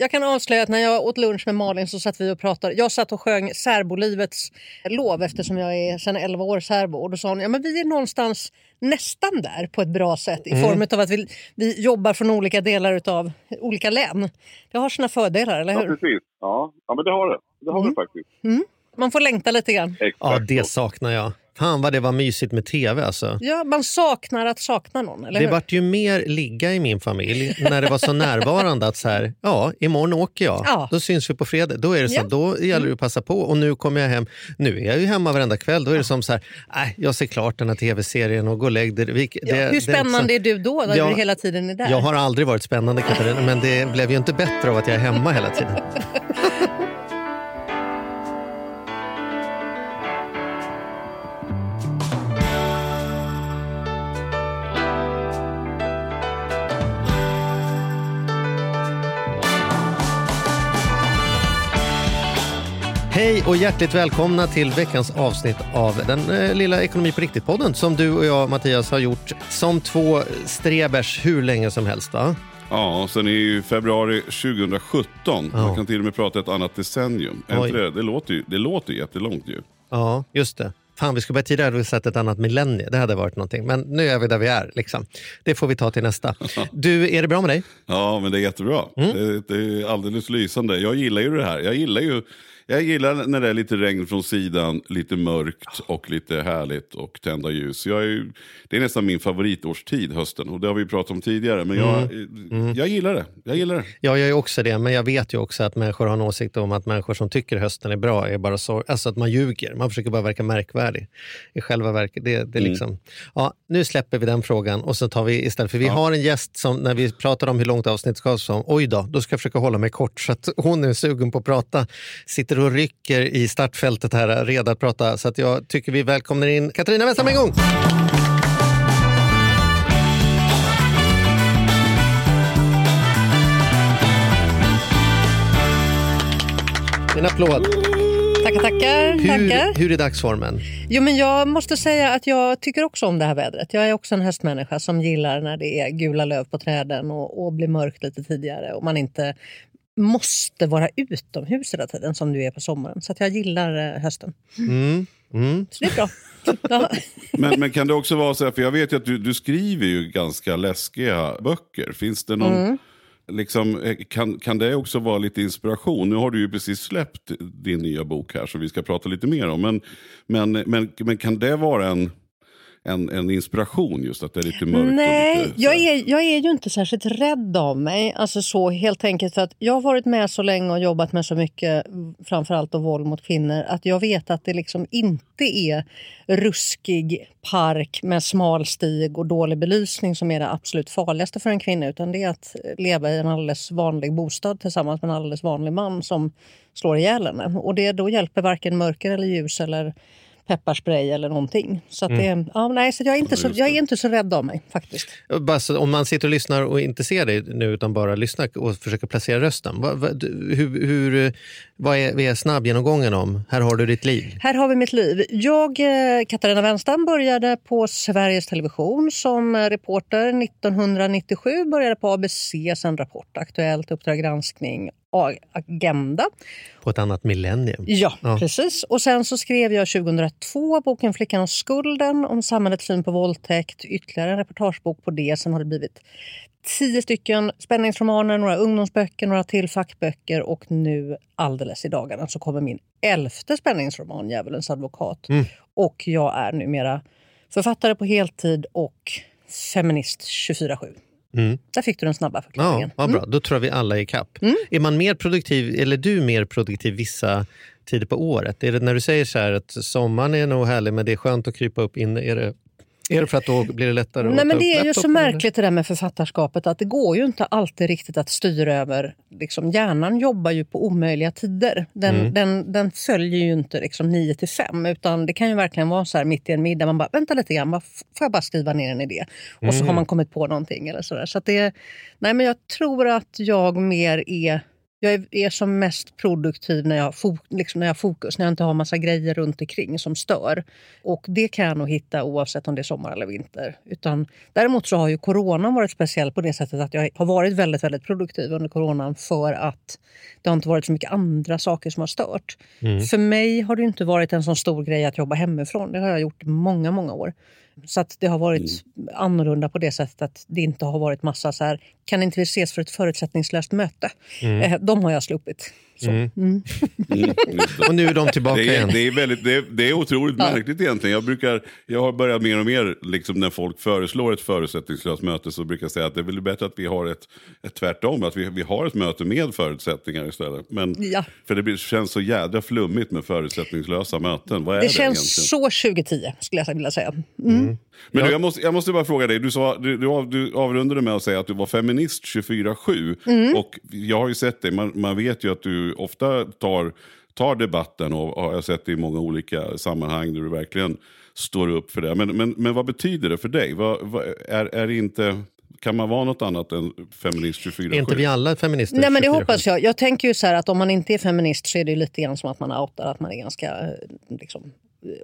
Jag kan avslöja att när jag åt lunch med Malin så satt vi och pratade. Jag satt och sjöng särbolivets lov eftersom jag är sedan 11 år särbo. Och då sa hon, ja men vi är någonstans nästan där på ett bra sätt i form av att vi, vi jobbar från olika delar av olika län. Det har sina fördelar, eller Ja, hur? precis. Ja, ja men det har det. Det har det faktiskt. Man får längta lite grann. Exakt Ja, det saknar jag. Fan vad det var mysigt med tv alltså. Ja, man saknar att sakna någon, eller Det hur? vart ju mer ligga i min familj när det var så närvarande att så här, ja, imorgon åker jag. Ja. Då syns vi på fredag. Då är det så, Ja. Mm. då gäller det att passa på. Och nu kommer jag hem. Nu är jag ju hemma varenda kväll. Då är det som så här, nej, jag ser klart den här tv-serien och gå och lägg dig. Vi- Ja, det- hur det spännande är du då, när Ja, du hela tiden är där? Jag har aldrig varit spännande Katarina, men det blev ju inte bättre av att jag är hemma hela tiden. Hej och hjärtligt välkomna till veckans avsnitt av den eh, lilla Ekonomi på riktigt-podden som du och jag, Mattias, har gjort som två strebers hur länge som helst. Va? Ja, sen i februari 2017. Man kan till och med prata ett annat decennium. Oj. det? Det, låter ju, det låter ju jättelångt ju. Ja, just det. Fan, vi skulle börja tidigare vi sett ett annat millennie. Det hade varit någonting. Men nu är vi där vi är. Liksom. Det får vi ta till nästa. Du, är det bra med dig? Ja, men det är jättebra. Mm. Det, det är alldeles lysande. Jag gillar ju det här. Jag gillar ju jag gillar när det är lite regn från sidan, lite mörkt och lite härligt och tända ljus. Jag är, det är nästan min favoritårstid, hösten. Och det har vi pratat om tidigare. Men jag, Mm. jag gillar det. Jag gillar det. Jag gör också det, men jag vet ju också att människor har en åsikt om att människor som tycker hösten är bra är bara så, alltså att man ljuger. Man försöker bara verka märkvärdig. I själva verket, det, det är liksom, ja, nu släpper vi den frågan och så tar vi istället, för vi har en gäst som när vi pratar om hur långt avsnittet ska vara, oj då, då ska jag försöka hålla mig kort så att hon är sugen på att prata, sitter och rycker i startfältet här, redo att prata. Så att jag tycker vi välkomnar in Katarina Westam en gång. En applåd. Tackar, tackar. tackar. Hur, hur är dagsformen? Jo, men jag måste säga att jag tycker också om det här vädret. Jag är också en höstmänniska som gillar när det är gula löv på träden och, och blir mörkt lite tidigare och man inte måste vara utomhus hela tiden som du är på sommaren. Så att jag gillar eh, hösten. Mm. Mm. Så det är bra. Ja. Men, men kan det också vara så här, för jag vet ju att du, du skriver ju ganska läskiga böcker. Finns det någon, Mm. liksom, eh, kan, kan det också vara lite inspiration? Nu har du ju precis släppt din nya bok här som vi ska prata lite mer om. Men, men, men, men kan det vara en, en, en inspiration just att det är lite mörkt? Nej, lite, jag är, jag är ju inte särskilt rädd av mig. Alltså så helt enkelt för att jag har varit med så länge och jobbat med så mycket, framförallt då våld mot kvinnor, att jag vet att det liksom inte är ruskig park med smal stig och dålig belysning som är det absolut farligaste för en kvinna, utan det är att leva i en alldeles vanlig bostad tillsammans med en alldeles vanlig man som slår ihjäl henne. Och det då hjälper varken mörker eller ljus eller pepparspray eller någonting. Så, att det, ja, nej, så jag, är inte så, jag är inte så rädd av mig faktiskt. Bara om man sitter och lyssnar och inte ser dig nu utan bara lyssnar och försöker placera rösten. Vad, vad, du- hur, hur, vad är, vad är snabbgenomgången om? Här har du ditt liv. Här har vi mitt liv. Jag, eh, Katarina Wenstam, började på Sveriges Television som reporter 1997. Började på ABC, sen Rapport, Aktuellt, Uppdrag granskning, Agenda. På ett annat millennium. Ja, Ja. precis. Och sen så skrev jag 2002 boken Flickan och skulden om samhällets syn på våldtäkt. Ytterligare en reportagebok på det. Sen har det blivit tio stycken spänningsromaner, några ungdomsböcker, några till fackböcker och nu alldeles i dagarna så kommer min elfte spänningsroman, Djävulens advokat. Och jag är numera författare på heltid och feminist 24-7. Mm. Där fick du den snabba Ja, förklaringen. vad bra. Då tror jag vi alla är i kapp. Är man mer produktiv, eller du mer produktiv vissa tider på året? Är det när du säger så här att sommaren är nog härlig men det är skönt att krypa upp in? Är det Är det för att då blir det lättare Nej, men det är ju så märkligt det där med författarskapet att det går ju inte alltid riktigt att styra över. Liksom, hjärnan jobbar ju på omöjliga tider. Den, Mm. den, den följer ju inte liksom 9 till 5 utan det kan ju verkligen vara så här mitt i en middag. Man bara, vänta lite grann, vad- får jag bara skriva ner en idé? Och så har man kommit på någonting eller sådär. Så att det, nej, men jag tror att jag mer är jag är, som mest produktiv när jag, har fo, liksom när jag har fokus, när jag inte har massa grejer runt omkring som stör. Och det kan jag nog hitta oavsett om det är sommar eller vinter. Utan, däremot så har ju coronan varit speciell på det sättet att jag har varit väldigt, väldigt produktiv under coronan för att det har inte varit så mycket andra saker som har stört. För mig har det inte varit en så stor grej att jobba hemifrån. Det har jag gjort i många, många år. Så att det har varit annorlunda på det sättet att det inte har varit massa så här, kan inte vi ses för ett förutsättningslöst möte? Eh, de har jag sluppit. Så. Mm. Mm, det. Och nu är de tillbaka Det är, igen. det, är väldigt, det, är, det är otroligt märkligt egentligen. Jag, brukar, jag har börjat mer och mer, liksom när folk föreslår ett förutsättningslöst möte, så brukar jag säga att det är väl bättre att vi har ett, ett tvärtom, att vi, vi har ett möte med förutsättningar istället. Men, Ja. För det blir, känns så jädra flummigt med förutsättningslösa möten. Vad är det, Det känns egentligen? så 2010 skulle jag vilja säga. Mm. Men du, jag, måste, jag måste bara fråga dig, du, sa, du, du, av, du avrundade med att säga att du var feminist 24-7. Mm. Och jag har ju sett dig, man, man vet ju att du ofta tar, tar debatten och har jag sett dig i många olika sammanhang där du verkligen står upp för det. Men, men, men vad betyder det för dig? Vad, vad, är, är det inte, kan man vara något annat än feminist 24-7? Är inte vi alla feminister? Nej, men det 24/7? hoppas jag. Jag tänker ju så här att om man inte är feminist så är det ju lite grann som att man outar att man är ganska eh, liksom,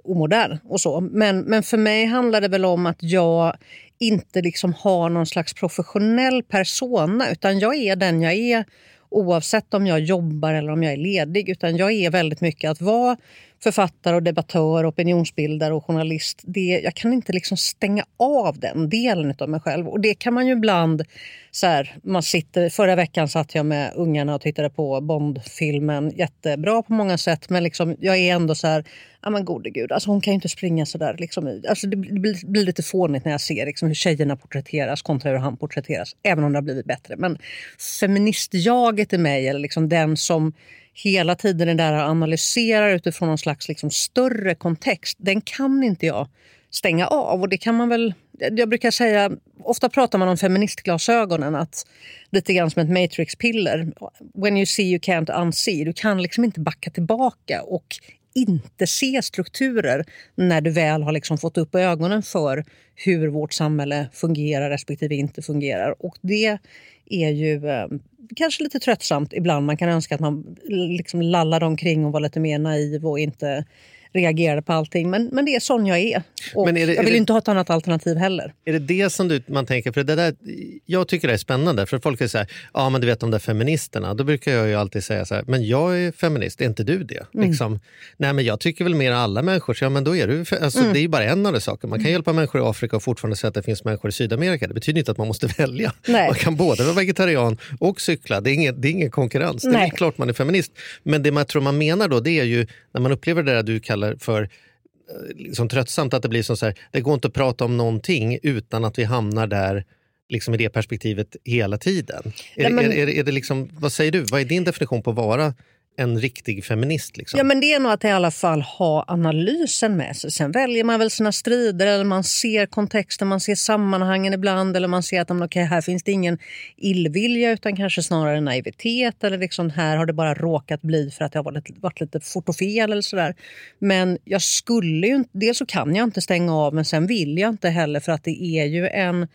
omodern och så. Men, men för mig handlar det väl om att jag inte liksom har någon slags professionell persona utan jag är den jag är oavsett om jag jobbar eller om jag är ledig. Utan jag är väldigt mycket att vara författare och debattör, opinionsbildare och journalist. Det, jag kan inte liksom stänga av den delen av mig själv. Och det kan man ju ibland... Så här, man sitter, förra veckan satt jag med ungarna och tittade på Bondfilmen. Jättebra på många sätt, men liksom, jag är ändå så här... Ja, men gode gud, alltså hon kan ju inte springa sådär. Liksom, alltså det blir, blir lite fånigt när jag ser liksom, hur tjejerna porträtteras kontra hur han porträtteras. Även om det har blivit bättre. Men feministjaget i mig, eller liksom den som hela tiden är där och analyserar utifrån någon slags liksom större kontext, den kan inte jag stänga av. Och det kan man väl... Jag brukar säga, ofta pratar man om feministglasögonen, att lite grann som ett matrixpiller. When you see you can't unsee. Du kan liksom inte backa tillbaka och inte se strukturer när du väl har liksom fått upp ögonen för hur vårt samhälle fungerar respektive inte fungerar. Och det är ju eh, kanske lite tröttsamt ibland. Man kan önska att man liksom lallade omkring och var lite mer naiv och inte reagerade på allting. Men, men det är sån jag är. Och Men är det- jag vill det- inte ha ett annat alternativ heller. Är det det som du, man tänker? För det där, jag tycker det är spännande. För folk är så här, ja men du vet de där feministerna. Då brukar jag ju alltid säga så här, men jag är feminist, är inte du det? Liksom, Nej men jag tycker väl mer alla människor, så ja men då är du alltså, Det är ju bara en av de saker. Man kan hjälpa människor i Afrika och fortfarande säga att det finns människor i Sydamerika. Det betyder inte att man måste välja. Nej. Man kan både vara vegetarian och cykla. Det är ingen, det är ingen konkurrens. Det är Nej. klart man är feminist. Men det man tror man menar då, det är ju när man upplever det där du kallar för liksom tröttsamt att det blir som så här, det går inte att prata om någonting utan att vi hamnar där liksom i det perspektivet hela tiden. Är, Nej, men- är, är, är det liksom, vad säger du, vad är din definition på att vara en riktig feminist? Liksom? Ja, men det är nog att i alla fall ha analysen med sig. Sen väljer man väl sina strider eller man ser kontexten, man ser sammanhangen ibland eller man ser att okay, här finns det ingen illvilja utan kanske snarare naivitet eller liksom här har det bara råkat bli för att det har varit, varit lite fort och fel eller sådär. Men jag skulle ju inte, dels så kan jag inte stänga av men sen vill jag inte heller för att det är ju en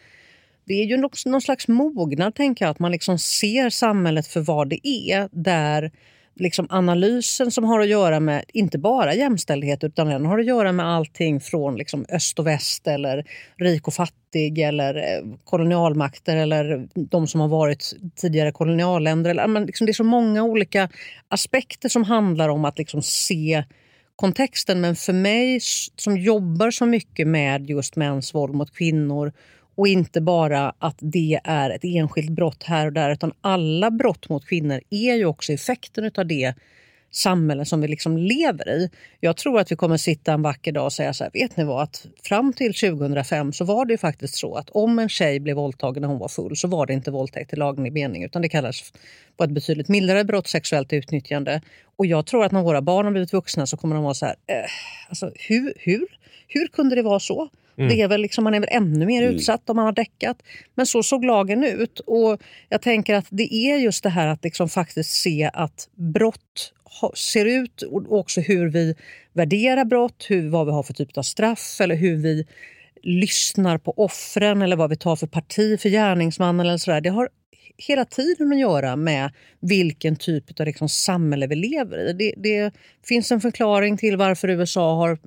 det är ju någon, någon slags mognad, tänker jag. Att man liksom ser samhället för vad det är. Där liksom analysen som har att göra med inte bara jämställdhet utan den har att göra med allting från liksom öst och väst eller rik och fattig eller eh, kolonialmakter eller de som har varit tidigare kolonialländer. Eller, men liksom det är så många olika aspekter som handlar om att liksom se kontexten. Men för mig som jobbar så mycket med just mäns våld mot kvinnor och inte bara att det är ett enskilt brott här och där utan alla brott mot kvinnor är ju också effekten av det samhälle som vi liksom lever i. Jag tror att vi kommer sitta en vacker dag och säga så här, vet ni vad, att fram till 2005 så var det ju faktiskt så att om en tjej blev våldtagen när hon var full så var det inte våldtäkt i laglig mening utan det kallas för ett betydligt mildare brott, sexuellt utnyttjande. Och jag tror att när våra barn har blivit vuxna så kommer de vara så här, eh, alltså hur, hur, hur kunde det vara så? Det är väl liksom, man är väl ännu mer utsatt om man har däckat. Men så såg lagen ut. Och Jag tänker att det är just det här att liksom faktiskt se att brott ser ut och också hur vi värderar brott, hur, vad vi har för typ av straff eller hur vi lyssnar på offren eller vad vi tar för parti för gärningsmannen. Eller sådär. Det har hela tiden att göra med vilken typ av liksom samhälle vi lever i. Det, det finns en förklaring till varför USA har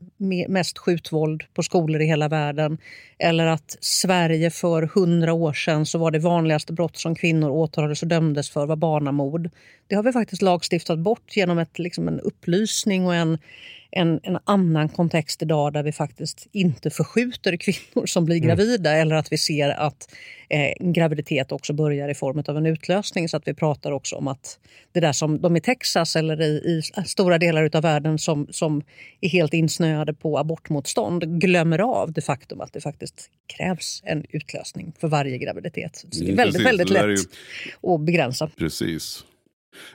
mest skjutvåld på skolor i hela världen. Eller att Sverige för hundra år sedan så var det vanligaste brott som kvinnor åtalades och dömdes för var barnamord. Det har vi faktiskt lagstiftat bort genom ett, liksom en upplysning och en, en, en annan kontext idag där vi faktiskt inte förskjuter kvinnor som blir gravida eller att vi ser att eh, graviditet också börjar i form av en utlösning. Så att vi pratar också om att det där som de i Texas eller i, i stora delar av världen som, som är helt insnöade på abortmotstånd glömmer av det faktum att det faktiskt krävs en utlösning för varje graviditet. Så det är Mm, väldigt, precis. väldigt lätt att begränsa. Precis.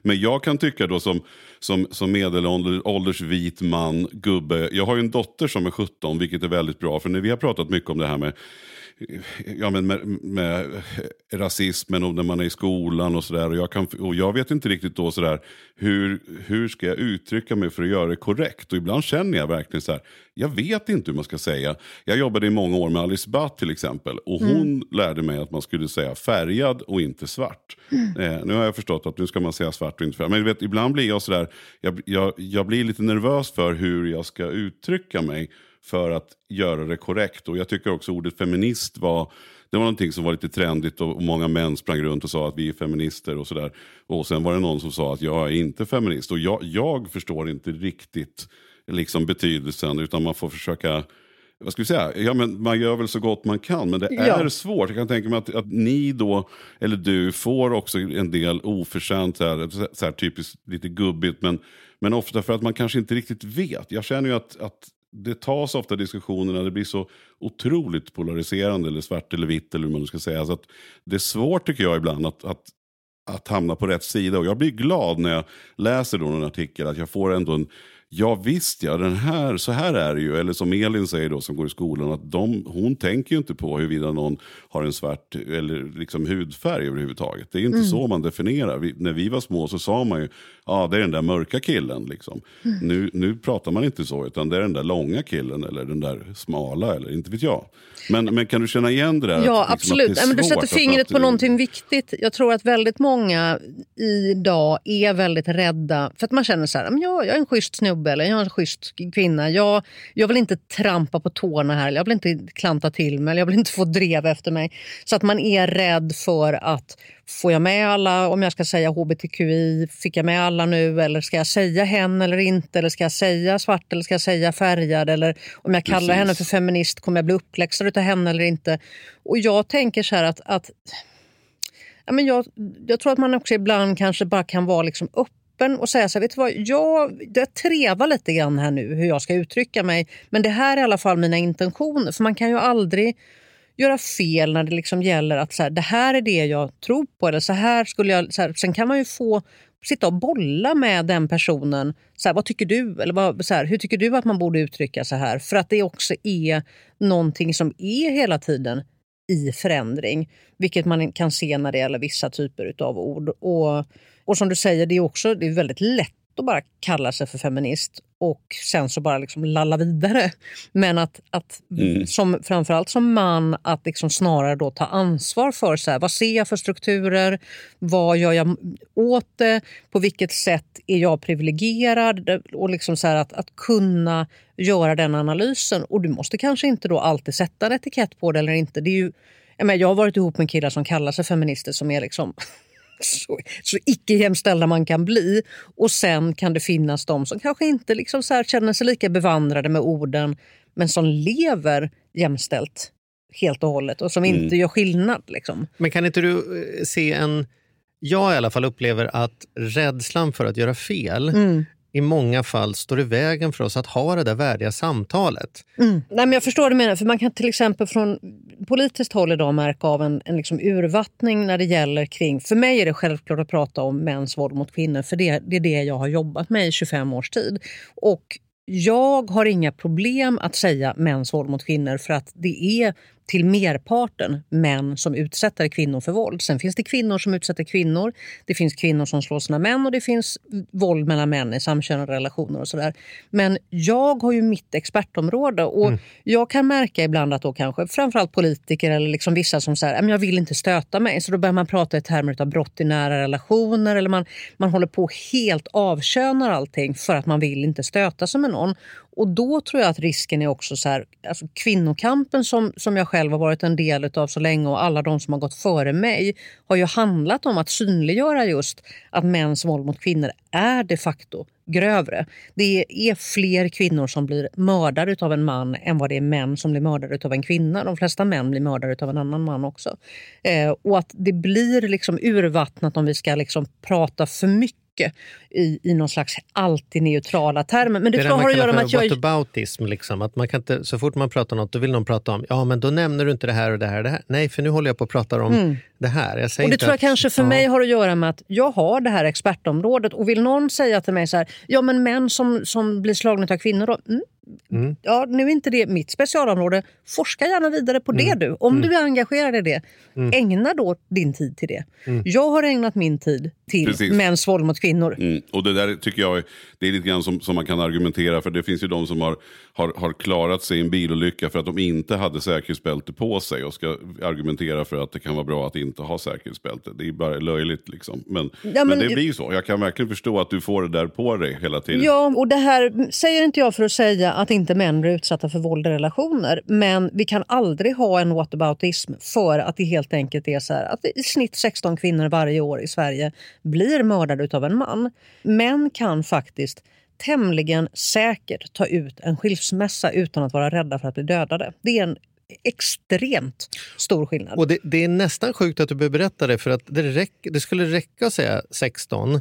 Men jag kan tycka då som, som, som medelålders vit man, gubbe. Jag har ju en dotter som är 17, vilket är väldigt bra. För när vi har pratat mycket om det här med, ja, men med, med rasismen och när man är i skolan och sådär. Och, jag kan- och jag vet inte riktigt då sådär, hur, hur ska jag uttrycka mig för att göra det korrekt? Och ibland känner jag verkligen så här, jag vet inte hur man ska säga. Jag jobbade i många år med Alice Bah till exempel. Och hon lärde mig att man skulle säga färgad och inte svart. Eh, nu har jag förstått att nu ska man säga svart och inte färgad. Men vet, ibland blir jag sådär, jag, jag, jag blir lite nervös för hur jag ska uttrycka mig för att göra det korrekt. Och jag tycker också ordet feminist var det var någonting som var lite trendigt och många män sprang runt och sa att vi är feminister och sådär. Och sen var det någon som sa att jag är inte feminist. Och jag, jag förstår inte riktigt liksom betydelsen utan man får försöka vad ska vi säga? Ja, men man gör väl så gott man kan, men det är Ja. svårt. Jag kan tänka mig att, att ni då, eller du, får också en del oförtjänt, så här, så här typiskt lite gubbigt, men, men ofta för att man kanske inte riktigt vet. Jag känner ju att, att det tas ofta diskussionerna, det blir så otroligt polariserande, eller svart eller vitt, eller hur man nu ska säga. Så att det är svårt tycker jag ibland att, att att hamna på rätt sida. Och jag blir glad när jag läser då någon artikel att jag får ändå en Ja visst ja, den här, så här är det ju. Eller som Elin säger då som går i skolan, att de, hon tänker ju inte på huruvida någon har en svart eller liksom hudfärg överhuvudtaget. Det är inte så man definierar. Vi, när vi var små så sa man ju, ja det är den där mörka killen. Liksom. Nu, nu pratar man inte så, utan det är den där långa killen eller den där smala, eller inte vet jag. Men, men kan du känna igen det där? Ja, att, liksom, absolut. att Ja, men du sätter fingret att- på någonting viktigt. Jag tror att väldigt många idag är väldigt rädda. För att man känner så här, "Men jag, jag är en schysst snubbe eller jag är en schysst kvinna. Jag, jag vill inte trampa på tårna här, jag vill inte klanta till mig, jag vill inte få drev efter mig. Så att man är rädd för att Får jag med alla, om jag ska säga hbtqi, fick jag med alla nu eller ska jag säga hen eller inte? Eller ska jag säga svart eller ska jag säga färgad? Eller om jag kallar Precis. henne för feminist, kommer jag bli uppläxad av henne eller inte? Och jag tänker så här att, att ja, men jag, jag tror att man också ibland kanske bara kan vara liksom öppen och säga så här, vet du vad, jag, jag trevar lite grann här nu hur jag ska uttrycka mig. Men det här är i alla fall mina intentioner. För man kan ju aldrig göra fel när det liksom gäller att så här, det här är det jag tror på. Eller så här skulle jag, så här, sen kan man ju få sitta och bolla med den personen. Så här, vad tycker du? Eller vad, så här, hur tycker du att man borde uttrycka så här? För att det också är någonting som är hela tiden i förändring. Vilket man kan se när det gäller vissa typer av ord. Och, och som du säger, det är också det är väldigt lätt att bara kalla sig för feminist och sen så bara liksom lalla vidare. Men att, att som, framförallt som man, att liksom snarare då ta ansvar för så här, vad ser jag för strukturer, vad gör jag åt det, på vilket sätt är jag privilegierad och liksom så att, att kunna göra den analysen. Och du måste kanske inte då alltid sätta en etikett på det eller inte. Det är ju, jag, menar, jag har varit ihop med killar som kallar sig feminister som är liksom så, så icke jämställda man kan bli. Och sen kan det finnas de som kanske inte liksom så här känner sig lika bevandrade med orden men som lever jämställt helt och hållet och som inte gör skillnad. Liksom. Men kan inte du eh, se en... Jag i alla fall upplever att rädslan för att göra fel i många fall står i vägen för oss att ha det där värdiga samtalet. Nej, men jag förstår vad du menar. För Man kan till exempel från politiskt håll idag märka av en, en liksom urvattning när det gäller kring... För mig är det självklart att prata om mäns våld mot kvinnor för det, det är det jag har jobbat med i 25 års tid. Och jag har inga problem att säga mäns våld mot kvinnor för att det är till merparten män som utsätter kvinnor för våld. Sen finns det kvinnor som utsätter kvinnor, det finns kvinnor som slår sina män och det finns våld mellan män i samkönade relationer och sådär. Men jag har ju mitt expertområde och mm. jag kan märka ibland att då kanske framförallt politiker eller liksom vissa som säger jag vill inte stöta mig. Så då börjar man prata i termer av brott i nära relationer eller man, man håller på helt avkönar allting för att man vill inte stöta sig med någon. Och då tror jag att risken är också så här, alltså kvinnokampen som, som jag själv har varit en del av så länge och alla de som har gått före mig har ju handlat om att synliggöra just att mäns våld mot kvinnor är de facto grövre. Det är fler kvinnor som blir mördade av en man än vad det är män som blir mördade av en kvinna. De flesta män blir mördade av en annan man också. Eh, och att det blir liksom urvattnat om vi ska liksom prata för mycket mycket i, i någon slags alltid neutrala termer. Men det, det har att göra med att jag... Whataboutism, liksom. att man kan inte, så fort man pratar om något då vill någon prata om, ja men då nämner du inte det här och det här och det här. Nej, för nu håller jag på att prata om mm. det här. Jag och det tror jag att, kanske för ja. mig har att göra med att jag har det här expertområdet och vill någon säga till mig så här, ja men män som, som blir slagna av kvinnor då, mm, Mm. Ja, nu är inte det mitt specialområde. Forska gärna vidare på mm. det du. Om mm. du är engagerad i det, mm. ägna då din tid till det. Mm. Jag har ägnat min tid till Precis. mäns våld mot kvinnor. Mm. Och det där tycker jag det är lite grann som, som man kan argumentera för. Det finns ju de som har, har, har klarat sig i en bilolycka för att de inte hade säkerhetsbälte på sig och ska argumentera för att det kan vara bra att inte ha säkerhetsbälte. Det är bara löjligt liksom. Men, ja, men, men det blir så. Jag kan verkligen förstå att du får det där på dig hela tiden. Ja, och det här säger inte jag för att säga att inte män blir utsatta för våld i relationer. Men vi kan aldrig ha en whataboutism för att det helt enkelt är så här att i snitt 16 kvinnor varje år i Sverige blir mördade av en man. Män kan faktiskt tämligen säkert ta ut en skilsmässa utan att vara rädda för att bli dödade. Det är en extremt stor skillnad. Och det, det är nästan sjukt att du behöver berätta det för att det, räck, det skulle räcka att säga 16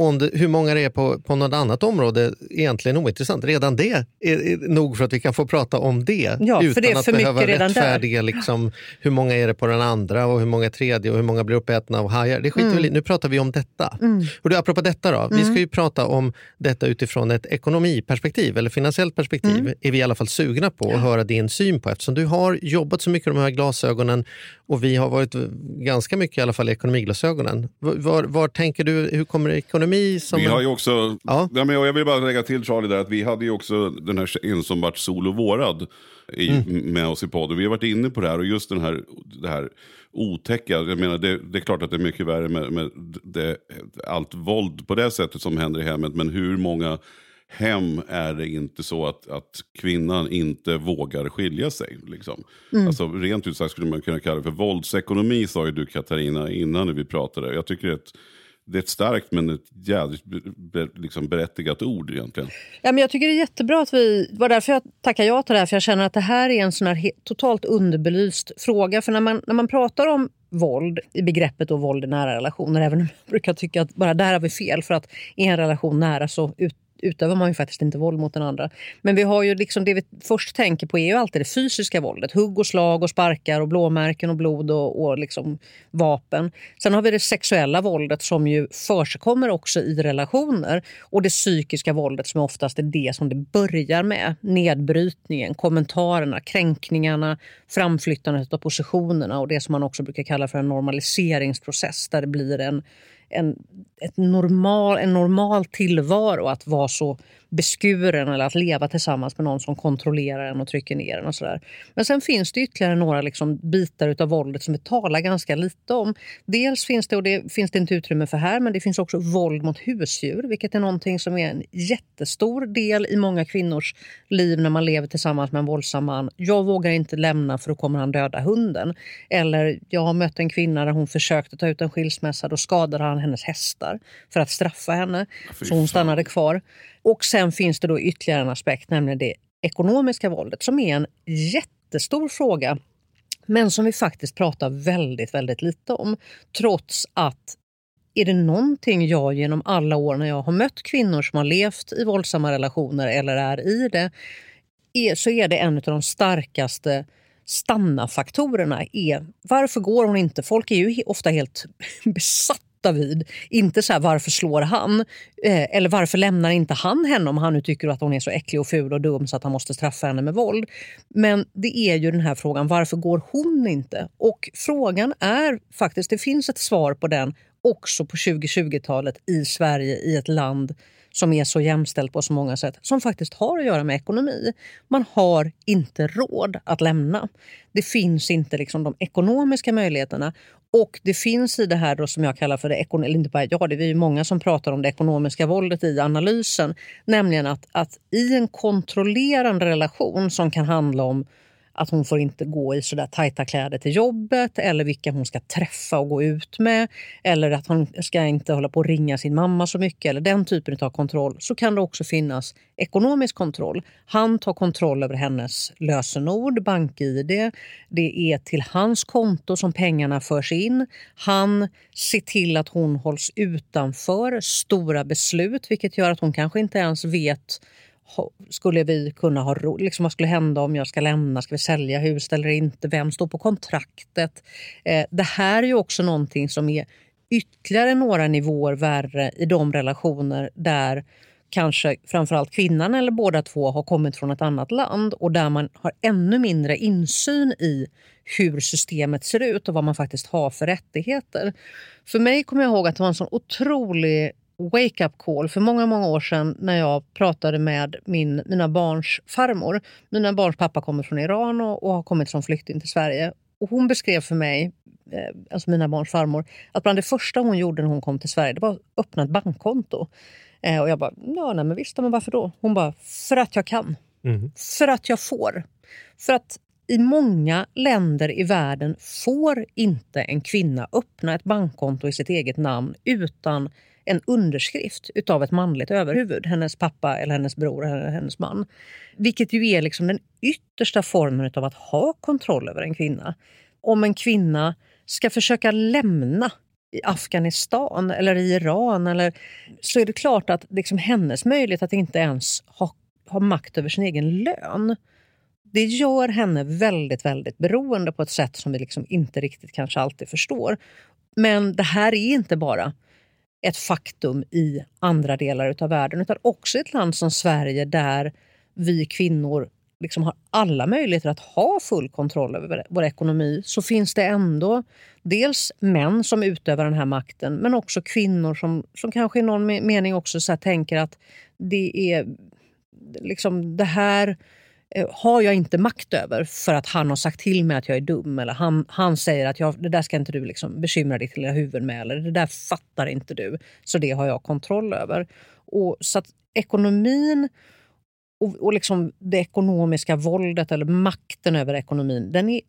om det, hur många det är på, på något annat område är egentligen ointressant. Redan det är, är nog för att vi kan få prata om det ja, utan det att behöva rättfärdiga liksom, hur många är det på den andra och hur många är tredje och hur många blir uppätna av hajar. Det skiter mm. vi Nu pratar vi om detta. Mm. Och du, apropå detta då, mm. vi ska ju prata om detta utifrån ett ekonomiperspektiv eller finansiellt perspektiv. Mm. är vi i alla fall sugna på att höra din syn på eftersom du har jobbat så mycket med de här glasögonen och vi har varit ganska mycket i alla fall i ekonomiglasögonen. Var, var, var tänker du, hur kommer ekonomi som... Vi har ju också, ja. Ja, men jag vill bara lägga till Charlie där, att vi hade ju också den här En som vart sol och vårad i, mm. med oss i podden. Vi har varit inne på det här och just den här, det här otäcka. Jag menar, det, det, är klart att det är mycket värre med, med det, allt våld på det sättet som händer i hemmet. Men hur många hem är det inte så att, att kvinnan inte vågar skilja sig. Liksom. Mm. Alltså, rent ut sagt skulle man kunna kalla det för våldsekonomi, sa ju du Katarina innan när vi pratade. Jag tycker att det är ett starkt men ett jävligt liksom berättigat ord egentligen. Ja, men jag tycker det är jättebra att vi... Det var därför jag tackar ja till det här. För jag känner att det här är en sån här totalt underbelyst fråga. För när man, när man pratar om våld i begreppet då våld i nära relationer, även om jag brukar tycka att bara där har vi fel. För att i en relation nära så ut, utövar man ju faktiskt inte våld mot den andra. Men vi har ju liksom det vi först tänker på är ju alltid det fysiska våldet. Hugg och slag och sparkar och blåmärken och blod och, och liksom vapen. Sen har vi det sexuella våldet som ju försigkommer också i relationer. Och det psykiska våldet som oftast är det som det börjar med. Nedbrytningen, kommentarerna, kränkningarna, framflyttandet av positionerna och det som man också brukar kalla för en normaliseringsprocess där det blir en en, ett normal, en normal tillvaro att vara så beskuren eller att leva tillsammans med någon som kontrollerar en och trycker ner en. Och så där. Men sen finns det ytterligare några liksom bitar av våldet som vi talar ganska lite om. Dels finns det, och det finns det inte utrymme för här, men det finns också våld mot husdjur, vilket är någonting som är en jättestor del i många kvinnors liv när man lever tillsammans med en våldsam man. Jag vågar inte lämna för då kommer han döda hunden. Eller jag har mött en kvinna där hon försökte ta ut en skilsmässa, då skadade han hennes hästar för att straffa henne. så hon stannade kvar. Och sen finns det då ytterligare en aspekt, nämligen det ekonomiska våldet som är en jättestor fråga men som vi faktiskt pratar väldigt, väldigt lite om. Trots att är det någonting jag genom alla år när jag har mött kvinnor som har levt i våldsamma relationer eller är i det, är, så är det en av de starkaste stanna-faktorerna. Är, varför går hon inte? Folk är ju ofta helt besatta David. Inte så här, varför slår han? Eh, eller varför lämnar inte han henne om han nu tycker att hon är så äcklig och ful och dum så att han måste straffa henne med våld. Men det är ju den här frågan, varför går hon inte? Och frågan är faktiskt, det finns ett svar på den också på 2020-talet i Sverige, i ett land som är så jämställt på så många sätt, som faktiskt har att göra med ekonomi. Man har inte råd att lämna. Det finns inte liksom de ekonomiska möjligheterna. Och det finns i det här då som jag kallar för det, ekonomiska, inte bara jag, det är ju många som pratar om det ekonomiska våldet i analysen. Nämligen att, att i en kontrollerande relation som kan handla om att hon får inte gå i så där tajta kläder till jobbet eller vilka hon ska träffa och gå ut med. Eller att hon ska inte hålla på och ringa sin mamma så mycket. eller Den typen av kontroll. Så kan det också finnas ekonomisk kontroll. Han tar kontroll över hennes lösenord, bank-id. Det är till hans konto som pengarna förs in. Han ser till att hon hålls utanför stora beslut vilket gör att hon kanske inte ens vet skulle vi kunna ha liksom Vad skulle hända om jag ska lämna? Ska vi sälja huset eller inte? Vem står på kontraktet? Eh, det här är ju också någonting som är ytterligare några nivåer värre i de relationer där kanske framförallt kvinnan eller båda två har kommit från ett annat land och där man har ännu mindre insyn i hur systemet ser ut och vad man faktiskt har för rättigheter. För mig kommer jag ihåg att det var en sån otrolig wake-up call för många, många år sedan när jag pratade med min, mina barns farmor. Mina barns pappa kommer från Iran och, och har kommit som flykting till Sverige. Och hon beskrev för mig, eh, alltså mina barns farmor, att bland det första hon gjorde när hon kom till Sverige det var att öppna ett bankkonto. Eh, och jag bara, ja nej, men visst, men varför då? Hon bara, för att jag kan. Mm. För att jag får. För att i många länder i världen får inte en kvinna öppna ett bankkonto i sitt eget namn utan en underskrift utav ett manligt överhuvud. Hennes pappa, eller hennes bror eller hennes man. Vilket ju är liksom den yttersta formen av att ha kontroll över en kvinna. Om en kvinna ska försöka lämna i Afghanistan eller i Iran eller, så är det klart att liksom hennes möjlighet att inte ens ha, ha makt över sin egen lön det gör henne väldigt, väldigt beroende på ett sätt som vi liksom inte riktigt kanske alltid förstår. Men det här är inte bara ett faktum i andra delar av världen utan också i ett land som Sverige där vi kvinnor liksom har alla möjligheter att ha full kontroll över vår ekonomi så finns det ändå dels män som utövar den här makten men också kvinnor som, som kanske i någon mening också så tänker att det är liksom det här Eh, har jag inte makt över för att han har sagt till mig att jag är dum eller han, han säger att jag, det där ska inte du liksom bekymra ditt lilla huvud med eller det där fattar inte du, så det har jag kontroll över. Och så att ekonomin och, och liksom det ekonomiska våldet eller makten över ekonomin den är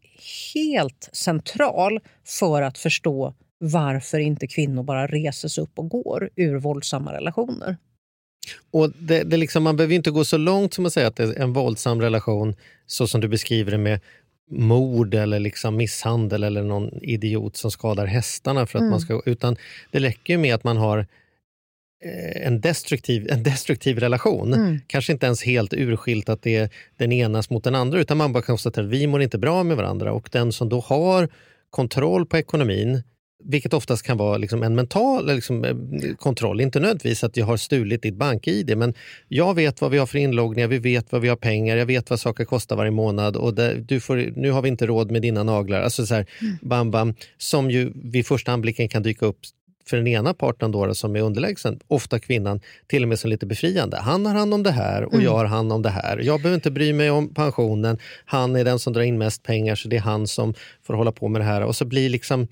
helt central för att förstå varför inte kvinnor bara reser sig upp och går ur våldsamma relationer. Och det, det liksom, man behöver inte gå så långt som att säga att det är en våldsam relation så som du beskriver det med mord eller liksom misshandel eller någon idiot som skadar hästarna. För att mm. man ska, utan det räcker med att man har eh, en destruktiv, en destruktiv relation. Mm. Kanske inte ens helt urskilt att det är den enas mot den andra utan man bara konstaterar att vi mår inte bra med varandra och den som då har kontroll på ekonomin vilket oftast kan vara liksom en mental liksom, eh, kontroll. Inte nödvändigtvis att jag har stulit ditt bank-id, men jag vet vad vi har för inloggningar, vi vet vad vi har pengar, jag vet vad saker kostar varje månad och det, du får, nu har vi inte råd med dina naglar. Alltså så här, mm. bam, bam, som ju vid första anblicken kan dyka upp för den ena parten då, som är underlägsen, ofta kvinnan, till och med som lite befriande. Han har hand om det här och mm. jag har hand om det här. Jag behöver inte bry mig om pensionen. Han är den som drar in mest pengar så det är han som får hålla på med det här. Och så blir liksom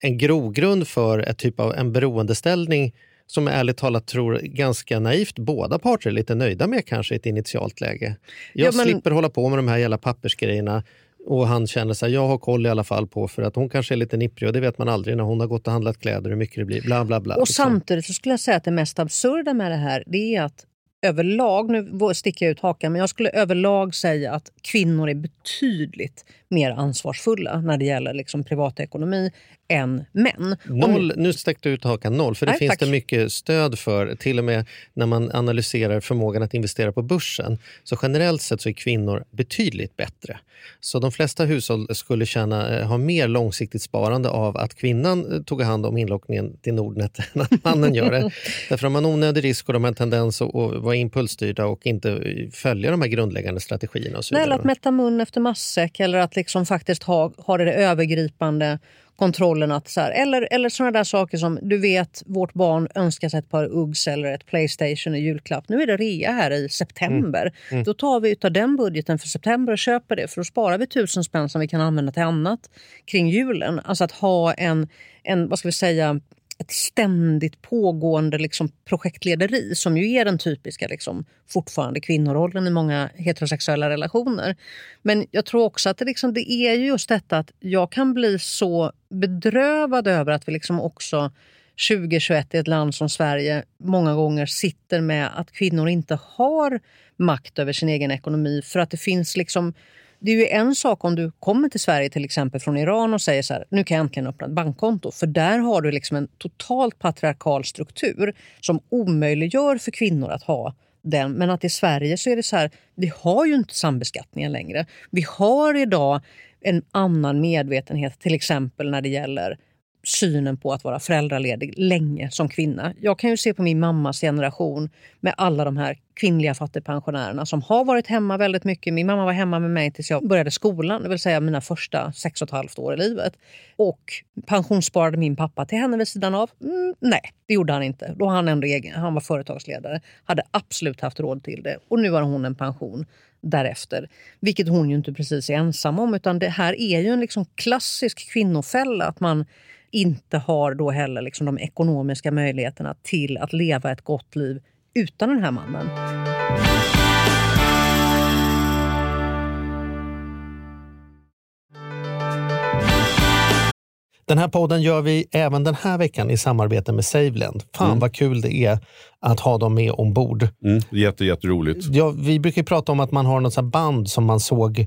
en grogrund för ett typ av en beroendeställning som ärligt talat tror ganska naivt båda parter är lite nöjda med kanske i ett initialt läge. Jag ja, men... slipper hålla på med de här jävla pappersgrejerna och han känner sig jag har koll i alla fall på för att hon kanske är lite nipprig och det vet man aldrig när hon har gått och handlat kläder hur mycket det blir. Bla, bla, bla, och liksom. samtidigt så skulle jag säga att det mest absurda med det här det är att överlag, nu sticker jag ut hakan, men jag skulle överlag säga att kvinnor är betydligt mer ansvarsfulla när det gäller liksom privatekonomi än män. Noll, nu stack du ut hakan noll, för det Nej, finns tack. det mycket stöd för. Till och med när man analyserar förmågan att investera på börsen. Så generellt sett så är kvinnor betydligt bättre. Så de flesta hushåll skulle tjäna, eh, ha mer långsiktigt sparande av att kvinnan eh, tog hand om inloggningen till Nordnet än att mannen gör det. Därför har en onödig risk och de har en tendens att att vara impulsstyrda och inte eh, följa de här grundläggande strategierna. Och så Nej, eller att mätta mun efter matsäck eller att liksom faktiskt ha, ha det övergripande kontrollen. Att så här, eller, eller såna där saker som du vet, vårt barn önskar sig ett par Uggs eller ett Playstation i julklapp. Nu är det rea här i september. Då tar vi utav den budgeten för september och köper det för då sparar vi tusen spänn som vi kan använda till annat kring julen. Alltså att ha en, en vad ska vi säga, ett ständigt pågående liksom, projektlederi som ju är den typiska liksom, fortfarande kvinnorollen i många heterosexuella relationer. Men jag tror också att det, liksom, det är just detta att jag kan bli så bedrövad över att vi liksom också 2021 i ett land som Sverige många gånger sitter med att kvinnor inte har makt över sin egen ekonomi för att det finns liksom det är ju en sak om du kommer till Sverige till exempel från Iran och säger så här, nu kan jag äntligen öppna ett bankkonto. För där har du liksom en totalt patriarkal struktur som omöjliggör för kvinnor att ha den. Men att i Sverige så är det så här, vi har ju inte sambeskattningen längre. Vi har idag en annan medvetenhet till exempel när det gäller synen på att vara föräldraledig länge som kvinna. Jag kan ju se på min mammas generation med alla de här kvinnliga fattigpensionärerna som har varit hemma väldigt mycket. Min mamma var hemma med mig tills jag började skolan, det vill säga mina första sex och ett halvt år i livet. Och pensionssparade min pappa till henne vid sidan av? Mm, nej, det gjorde han inte. Då var han, ändå egen, han var företagsledare, hade absolut haft råd till det. Och nu har hon en pension därefter. Vilket hon ju inte precis är ensam om. Utan det här är ju en liksom klassisk kvinnofälla. Att man inte har då heller liksom de ekonomiska möjligheterna till att leva ett gott liv utan den här mannen. Den här podden gör vi även den här veckan i samarbete med Saveland. Fan vad kul det är att ha dem med ombord. Mm, jätte, jätteroligt. Ja, vi brukar prata om att man har något band som man såg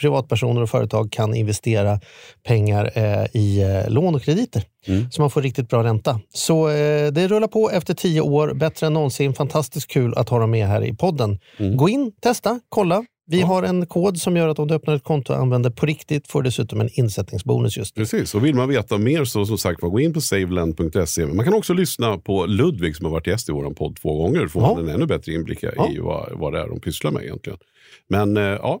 privatpersoner och företag kan investera pengar eh, i eh, lån och krediter. Så man får riktigt bra ränta. Så eh, det rullar på efter tio år, bättre än någonsin. Fantastiskt kul att ha dem med här i podden. Gå in, testa, kolla. Vi har en kod som gör att om du öppnar ett konto och använder på riktigt får du dessutom en insättningsbonus just nu. Precis, och vill man veta mer så som sagt gå in på saveland.se. Man kan också lyssna på Ludvig som har varit gäst i vår podd två gånger. Då får Ja. man en ännu bättre inblick i Ja. vad, vad det är de pysslar med egentligen. Men eh, ja,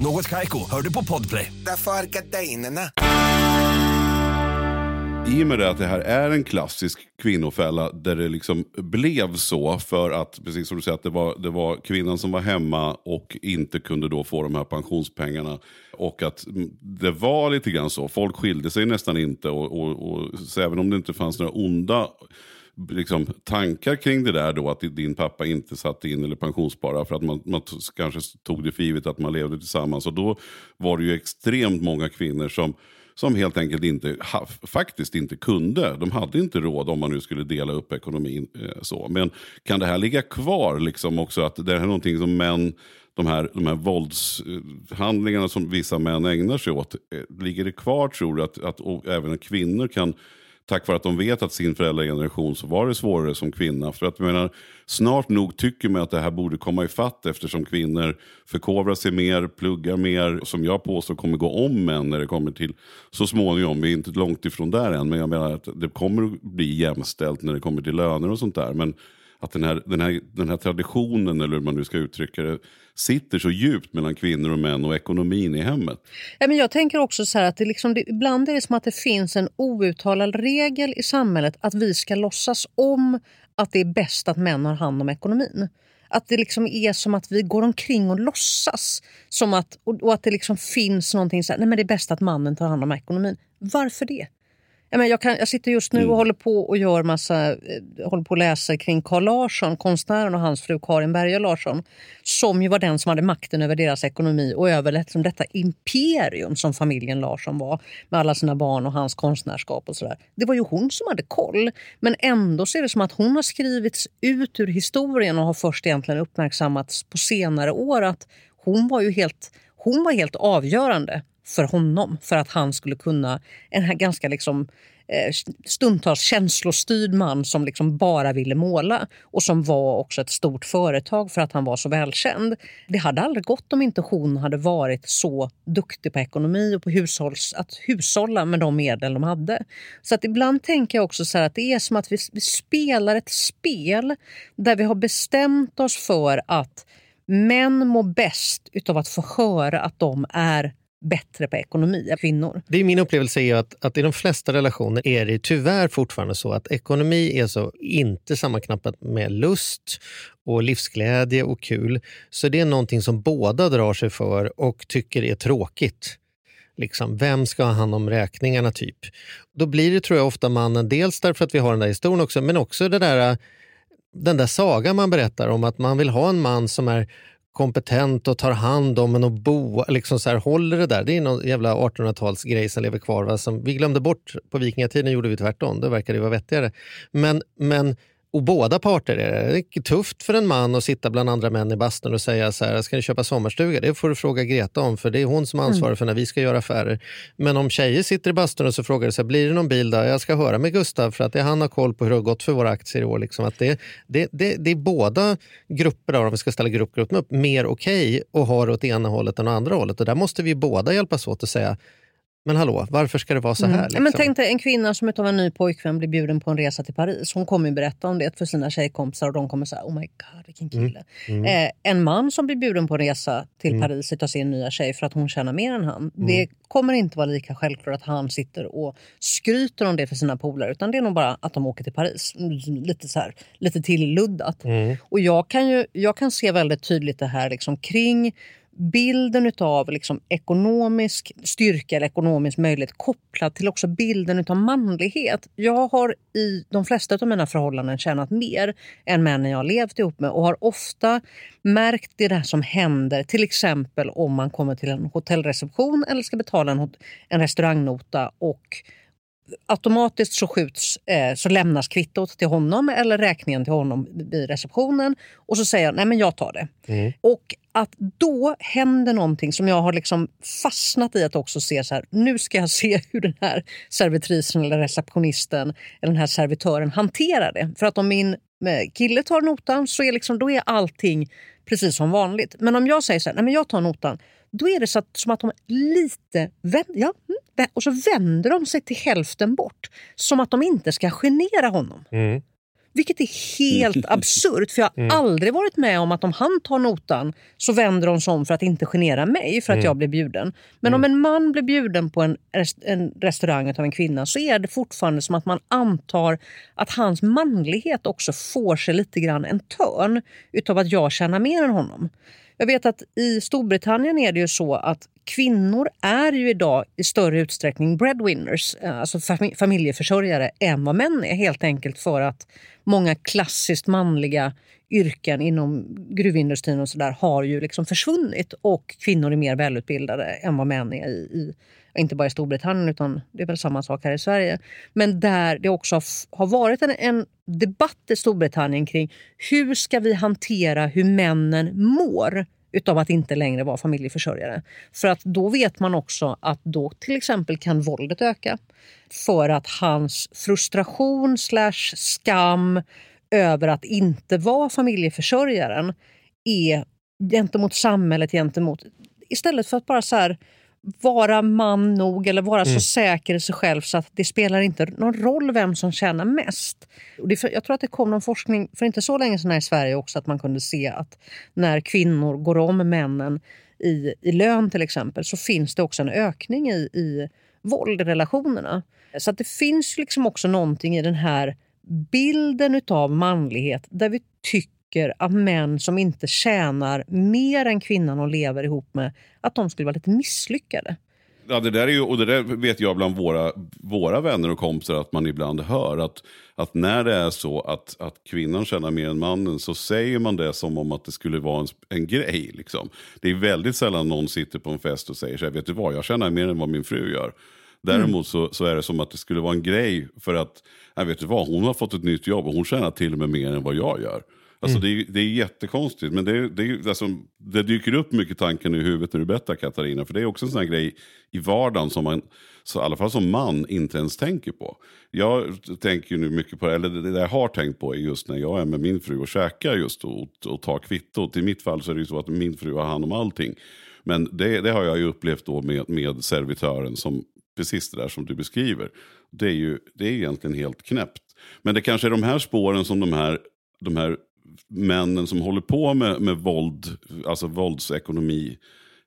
Något Kaiko, hör du på Podplay. Därför är gardinerna. I och med det att det här är en klassisk kvinnofälla där det liksom blev så för att, precis som du säger, att det var, det var kvinnan som var hemma och inte kunde då få de här pensionspengarna. Och att det var lite grann så, folk skilde sig nästan inte och, och, och så även om det inte fanns några onda liksom, tankar kring det där då att din pappa inte satte in eller pensionssparade för att man, man kanske tog det för givet att man levde tillsammans. Och då var det ju extremt många kvinnor som som helt enkelt inte, ha, faktiskt inte kunde. De hade inte råd om man nu skulle dela upp ekonomin. Eh, så. Men kan det här ligga kvar liksom också? Att det här är någonting som män, de här, de här våldshandlingarna eh, som vissa män ägnar sig åt. Eh, ligger det kvar tror du att, att och även kvinnor kan tack vare att de vet att sin föräldrageneration så var det svårare som kvinna. För att jag menar, snart nog tycker man att det här borde komma i fatt eftersom kvinnor förkovrar sig mer, pluggar mer, som jag påstår kommer gå om män när det kommer till så småningom. Vi är inte långt ifrån där än, men jag menar att det kommer att bli jämställt när det kommer till löner och sånt där. Men att den här, den, här, den här traditionen, eller hur man nu ska uttrycka det, sitter så djupt mellan kvinnor och män och ekonomin i hemmet. Ja, men jag tänker också så att det liksom, det, ibland är det som att det finns en outtalad regel i samhället att vi ska låtsas om att det är bäst att män har hand om ekonomin. Att det liksom är som att vi går omkring och låtsas. Som att, och, och att det liksom finns någonting så här, nej men det är bäst att mannen tar hand om ekonomin. Varför det? Jag, menar, jag, kan, jag sitter just nu och håller på och gör massa, eh, håller på och läser kring Carl Larsson, konstnären och hans fru Karin Berger Larsson. Som ju var den som hade makten över deras ekonomi och över liksom detta imperium som familjen Larsson var. Med alla sina barn och hans konstnärskap och sådär. Det var ju hon som hade koll. Men ändå ser det som att hon har skrivits ut ur historien och har först egentligen uppmärksammats på senare år att hon var ju helt, hon var helt avgörande för honom för att han skulle kunna... En här ganska liksom, eh, stundtals känslostyrd man som liksom bara ville måla och som var också ett stort företag för att han var så välkänd. Det hade aldrig gått om inte hon hade varit så duktig på ekonomi och på hushålls, att hushålla med de medel de hade. Så att ibland tänker jag också så att det är som att vi, vi spelar ett spel där vi har bestämt oss för att män mår bäst av att få höra att de är bättre på ekonomi än kvinnor. Det är min upplevelse är att, att i de flesta relationer är det tyvärr fortfarande så att ekonomi är så inte sammanknappat med lust och livsglädje och kul. Så det är någonting som båda drar sig för och tycker är tråkigt. Liksom, vem ska ha hand om räkningarna? typ? Då blir det tror jag ofta mannen, dels därför att vi har den där historien också, men också det där, äh, den där sagan man berättar om att man vill ha en man som är kompetent och tar hand om en och bo, liksom så här, håller det där. Det är någon jävla 1800-talsgrej som lever kvar. Va? Som vi glömde bort på vikingatiden gjorde vi tvärtom. Det verkade vara vettigare. Men, men och båda parter är det. är tufft för en man att sitta bland andra män i bastun och säga så här, ska ni köpa sommarstuga? Det får du fråga Greta om, för det är hon som ansvarar mm. för när vi ska göra affärer. Men om tjejer sitter i bastun och så frågar det så här, blir det någon bil då? Jag ska höra med Gustav för att det, han har koll på hur det har gått för våra aktier i år. Liksom att det, det, det, det är båda grupper, om vi ska ställa grupp, upp, mer okej okay att ha det åt ena hållet än åt andra hållet. Och där måste vi båda hjälpas åt att säga, men hallå, varför ska det vara så här? Mm. Liksom? Men tänk dig en kvinna som av en ny pojkvän blir bjuden på en resa till Paris. Hon kommer ju berätta om det för sina tjejkompisar och de kommer säga oh my god vilken kille. Mm. Mm. Eh, en man som blir bjuden på en resa till mm. Paris av sin nya tjej för att hon tjänar mer än han. Det mm. kommer inte vara lika självklart att han sitter och skryter om det för sina polare utan det är nog bara att de åker till Paris. Lite så här, lite tilluddat. Mm. Och jag kan, ju, jag kan se väldigt tydligt det här liksom kring bilden av liksom ekonomisk styrka eller ekonomisk möjlighet kopplad till också bilden av manlighet. Jag har i de flesta av mina förhållanden tjänat mer än männen jag levt ihop med och har ofta märkt det där som händer till exempel om man kommer till en hotellreception eller ska betala en, en restaurangnota och automatiskt så skjuts, eh, så lämnas kvittot till honom eller räkningen till honom vid receptionen och så säger jag nej men jag tar det. Mm. Och att då händer någonting som jag har liksom fastnat i att också se så här, nu ska jag se hur den här servitrisen eller receptionisten eller den här servitören hanterar det. För att om min eh, kille tar notan så är, liksom, då är allting precis som vanligt. Men om jag säger så här, nej men jag tar notan, då är det så att, som att de lite vänder, ja, mm, och så vänder de sig till hälften bort. Som att de inte ska genera honom. Mm. Vilket är helt absurt, för jag har mm. aldrig varit med om att om han tar notan så vänder de sig om för att inte genera mig för att mm. jag blir bjuden. Men mm. om en man blir bjuden på en, rest en restaurang av en kvinna så är det fortfarande som att man antar att hans manlighet också får sig lite grann en törn utav att jag tjänar mer än honom. Jag vet att i Storbritannien är det ju så att kvinnor är ju idag i större utsträckning breadwinners, eh, alltså familjeförsörjare, än vad män är. Helt enkelt för att många klassiskt manliga yrken inom gruvindustrin och så där har ju liksom försvunnit och kvinnor är mer välutbildade än vad män är i, i inte bara i Storbritannien utan det är väl samma sak här i Sverige. Men där det också har varit en, en debatt i Storbritannien kring hur ska vi hantera hur männen mår utav att inte längre vara familjeförsörjare. För att då vet man också att då till exempel kan våldet öka. För att hans frustration slash skam över att inte vara familjeförsörjaren är gentemot samhället, gentemot... Istället för att bara så här, vara man nog eller vara så säker i sig själv så att det spelar inte någon roll vem som tjänar mest. Och det, jag tror att det kom någon forskning för inte så länge sedan i Sverige också att man kunde se att när kvinnor går om männen i, i lön till exempel så finns det också en ökning i, i våld i relationerna. Så att det finns liksom också någonting i den här bilden utav manlighet där vi tycker att män som inte tjänar mer än kvinnan de lever ihop med, att de skulle vara lite misslyckade. Ja, det där är ju, och det där vet jag bland våra, våra vänner och kompisar att man ibland hör. Att, att när det är så att, att kvinnan tjänar mer än mannen så säger man det som om att det skulle vara en, en grej. Liksom. Det är väldigt sällan någon sitter på en fest och säger så här, vet du vad, jag tjänar mer än vad min fru gör. Däremot så, så är det som att det skulle vara en grej för att, jag vet du vad, hon har fått ett nytt jobb och hon tjänar till och med mer än vad jag gör. Alltså det, är, det är jättekonstigt, men det, det, alltså, det dyker upp mycket tankar i huvudet när du berättar Katarina. För det är också en sån här grej i vardagen som man, så i alla fall som man, inte ens tänker på. Jag tänker ju nu mycket på, eller det, det jag har tänkt på är just när jag är med min fru och käkar just och, och tar kvittot. I mitt fall så är det ju så att min fru har hand om allting. Men det, det har jag ju upplevt då med, med servitören som precis det där som du beskriver. Det är ju det är egentligen helt knäppt. Men det kanske är de här spåren som de här, de här männen som håller på med, med våld, alltså våldsekonomi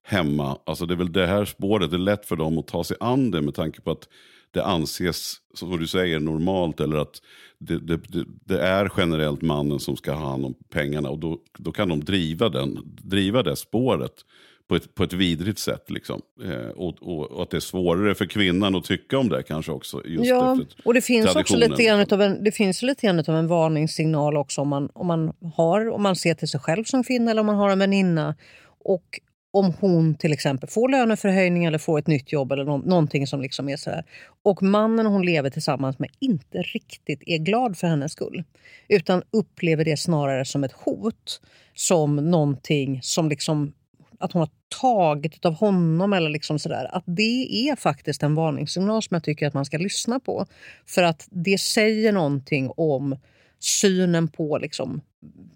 hemma. Alltså det är väl det här spåret, det är lätt för dem att ta sig an det med tanke på att det anses, som du säger, normalt eller att det, det, det, är generellt mannen som ska ha hand om pengarna och då, då kan de driva, den, driva det spåret på ett, på ett vidrigt sätt. Liksom. Eh, och, och, och att det är svårare för kvinnan att tycka om det kanske också. Just Ja, och det finns också lite grann liksom. utav en, det finns lite grann utav en varningssignal också om man, om, man har, om man ser till sig själv som kvinna eller om man har en väninna. Och om hon till exempel får löneförhöjning eller får ett nytt jobb eller nå, någonting som liksom är sådär. Och mannen hon lever tillsammans med inte riktigt är glad för hennes skull. Utan upplever det snarare som ett hot. Som någonting som liksom att hon har tagit av honom eller liksom sådär. Att det är faktiskt en varningssignal som jag tycker att man ska lyssna på. För att det säger någonting om synen på liksom,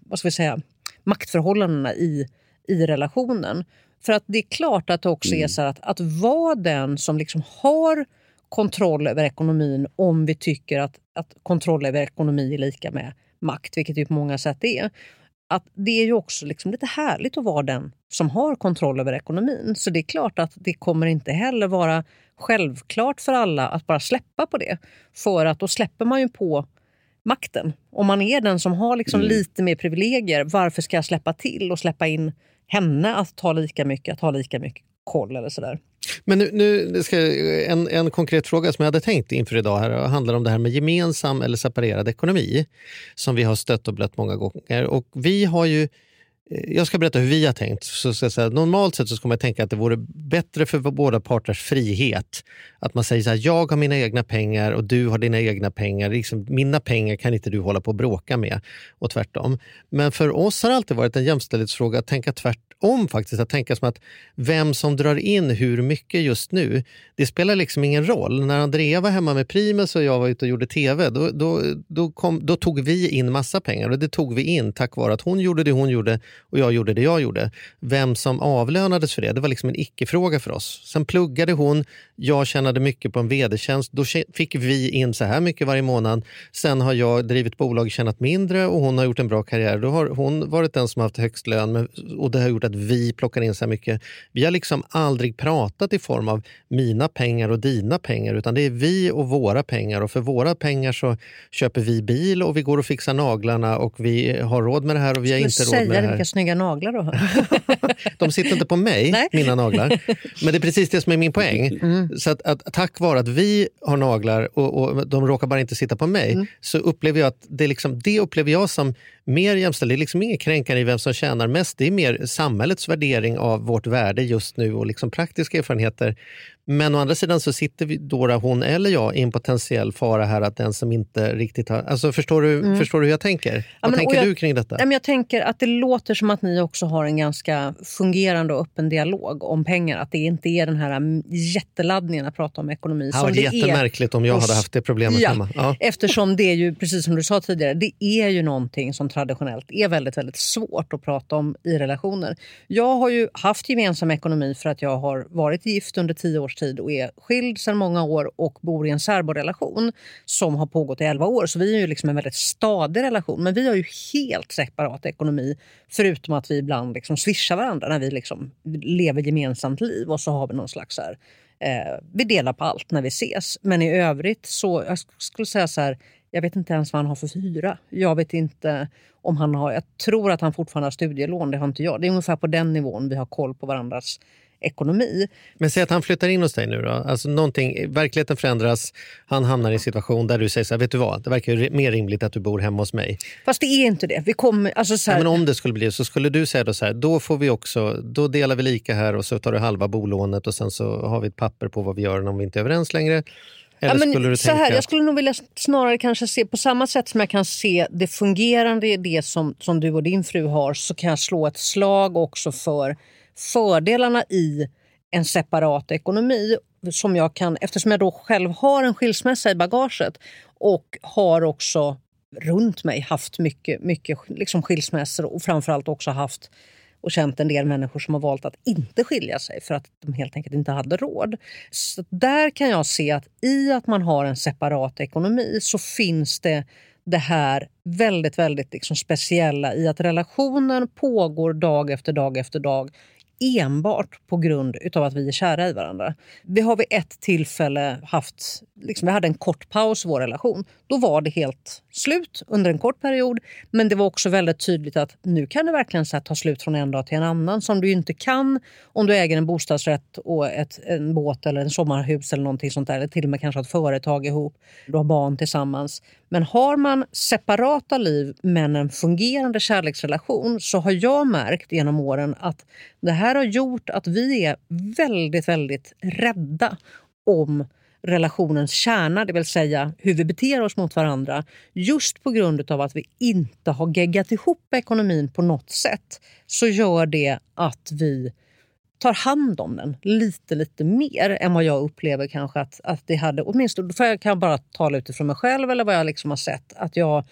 vad ska vi säga, maktförhållandena i, i relationen. För att det är klart att det också är så här att, att vara den som liksom har kontroll över ekonomin om vi tycker att, att kontroll över ekonomi är lika med makt, vilket det på många sätt är att det är ju också liksom lite härligt att vara den som har kontroll över ekonomin. Så det är klart att det kommer inte heller vara självklart för alla att bara släppa på det. För att då släpper man ju på makten. Om man är den som har liksom lite mer privilegier, varför ska jag släppa till och släppa in henne att ta lika mycket, att ha lika mycket koll eller sådär. Men nu, nu ska en, en konkret fråga som jag hade tänkt inför idag här eh, handlar om det här med gemensam eller separerad ekonomi som vi har stött och blött många gånger. Och vi har ju eh, jag ska berätta hur vi har tänkt. Så ska jag säga, normalt sett så ska man tänka att det vore bättre för båda parters frihet. Att man säger så här, jag har mina egna pengar och du har dina egna pengar. Liksom, mina pengar kan inte du hålla på och bråka med och tvärtom. Men för oss har det alltid varit en jämställdhetsfråga att tänka tvärtom om faktiskt. Att tänka som att vem som drar in hur mycket just nu, det spelar liksom ingen roll. När Andrea var hemma med Primus och jag var ute och gjorde tv, då, då, då, kom, då tog vi in massa pengar. Och det tog vi in tack vare att hon gjorde det hon gjorde och jag gjorde det jag gjorde. Vem som avlönades för det, det var liksom en icke-fråga för oss. Sen pluggade hon, jag tjänade mycket på en vd-tjänst. Då fick vi in så här mycket varje månad. Sen har jag drivit bolag och tjänat mindre och hon har gjort en bra karriär. Då har hon varit den som har haft högst lön och det har gjort att vi plockar in så här mycket. Vi har liksom aldrig pratat i form av mina pengar och dina pengar utan det är vi och våra pengar och för våra pengar så köper vi bil och vi går och fixar naglarna och vi har råd med det här och vi har inte råd med Säga det vilka här. snygga naglar du har. De sitter inte på mig, Nej. mina naglar. Men det är precis det som är min poäng. Så att, att, tack vare att vi har naglar och, och de råkar bara inte sitta på mig så upplever jag att det, liksom, det upplever jag som mer jämställt. Det är liksom inget kränkande i vem som tjänar mest. Det är mer samhällets värdering av vårt värde just nu och liksom praktiska erfarenheter. Men å andra sidan så sitter vi, Dora, hon eller jag i en potentiell fara här att den som inte riktigt har... Alltså förstår du, Mm. förstår du hur jag tänker? Ja, Vad men- tänker jag- du kring detta? Ja, men jag tänker att det låter som att ni också har en ganska fungerande och öppen dialog om pengar. Att det inte är den här mm, jätteladdningen att prata om ekonomi. Hade varit det är jättemärkligt om jag hade haft det problemet ja, hemma. Ja. Eftersom det är ju, precis som du sa tidigare, det är ju någonting som traditionellt är väldigt, väldigt svårt att prata om i relationer. Jag har ju haft gemensam ekonomi för att jag har varit gift under tio års tid och är skild sedan många år och bor i en särborelation som har pågått i elva år. Så vi är ju liksom en väldigt stadig relation. Men vi har ju helt separat ekonomi förutom att vi ibland liksom swishar varandra när vi liksom lever gemensamt liv och så har vi någon slags så här, eh, vi delar på allt när vi ses. Men i övrigt så, jag skulle säga så här, jag vet inte ens vad han har för hyra. Jag vet inte om han har, jag tror att han fortfarande har studielån, det har inte jag. Det är ungefär på den nivån vi har koll på varandras ekonomi. Men säg att han flyttar in hos dig nu då. Alltså någonting, verkligheten förändras, han hamnar i en situation där du säger så här, vet du vad, det verkar mer rimligt att du bor hemma hos mig. Fast det är inte det. Vi kommer, alltså så här, Ja, men om det skulle bli så skulle du säga då så här, då får vi också, då delar vi lika här och så tar du halva bolånet och sen så har vi ett papper på vad vi gör om vi inte är överens längre. Eller Ja, men skulle så här, jag skulle nog vilja snarare kanske se på samma sätt som jag kan se det fungerande i det som, som du och din fru har så kan jag slå ett slag också för fördelarna i en separat ekonomi som jag kan, eftersom jag då själv har en skilsmässa i bagaget och har också runt mig haft mycket, mycket liksom skilsmässor och framförallt också haft och känt en del människor som har valt att inte skilja sig för att de helt enkelt inte hade råd. Så där kan jag se att i att man har en separat ekonomi så finns det det här väldigt, väldigt liksom speciella i att relationen pågår dag efter dag efter dag enbart på grund utav att vi är kära i varandra. Vi har vid ett tillfälle haft, liksom, vi hade en kort paus i vår relation. Då var det helt slut under en kort period. Men det var också väldigt tydligt att nu kan det verkligen så ta slut från en dag till en annan. Som du inte kan om du äger en bostadsrätt och ett, en båt eller en sommarhus eller någonting sånt där. Eller till och med kanske ett företag ihop. Du har barn tillsammans. Men har man separata liv men en fungerande kärleksrelation så har jag märkt genom åren att det här har gjort att vi är väldigt, väldigt rädda om relationens kärna, det vill säga hur vi beter oss mot varandra. Just på grund av att vi inte har geggat ihop ekonomin på något sätt så gör det att vi tar hand om den lite, lite mer än vad jag upplever kanske att, att det hade. Åtminstone för jag kan bara tala utifrån mig själv eller vad jag liksom har sett. Att jag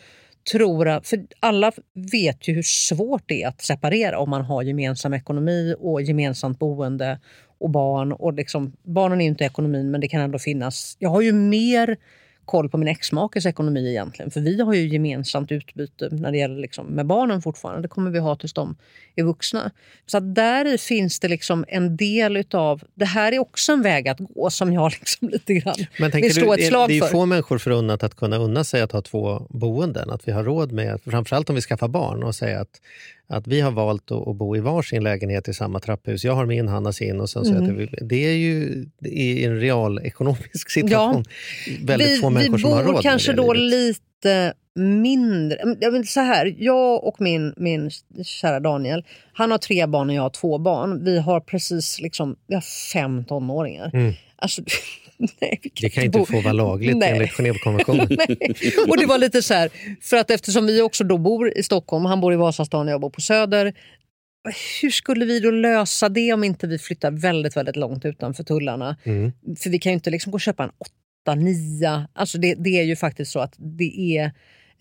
tror att, för alla vet ju hur svårt det är att separera om man har gemensam ekonomi och gemensamt boende och barn. Och liksom, barnen är ju inte ekonomin men det kan ändå finnas. Jag har ju mer koll på min exmakes ekonomi egentligen. För vi har ju gemensamt utbyte när det gäller liksom, med barnen fortfarande. Det kommer vi ha tills de är vuxna. Så att där finns det liksom en del utav... Det här är också en väg att gå som jag liksom lite grann Men vill slå du, ett slag det är för. få människor förunnat att kunna unna sig att ha två boenden. Att vi har råd med, framförallt om vi skaffar barn och säga att, att vi har valt att, bo i varsin lägenhet i samma trapphus. Jag har min, han har sin. Och sen så Mm. att det, är ju är en real ekonomisk situation. Väldigt vi, få människor vi som har råd bor med kanske då livet. lite mindre... Jag så här, jag och min, min kära Daniel, han har tre barn och jag har två barn. Vi har precis liksom, vi har fem tonåringar. Mm. Alltså, nej, vi Det kan inte bo- få vara lagligt Nej. enligt Genèvekonventionen. Och det var lite så här, för att eftersom vi också då bor i Stockholm, han bor i Vasastan och jag bor på Söder. Hur skulle vi då lösa det om inte vi flyttar väldigt, väldigt långt utanför tullarna? Mm. För vi kan ju inte liksom gå och köpa en 8, 9. Alltså det, det är ju faktiskt så att det är...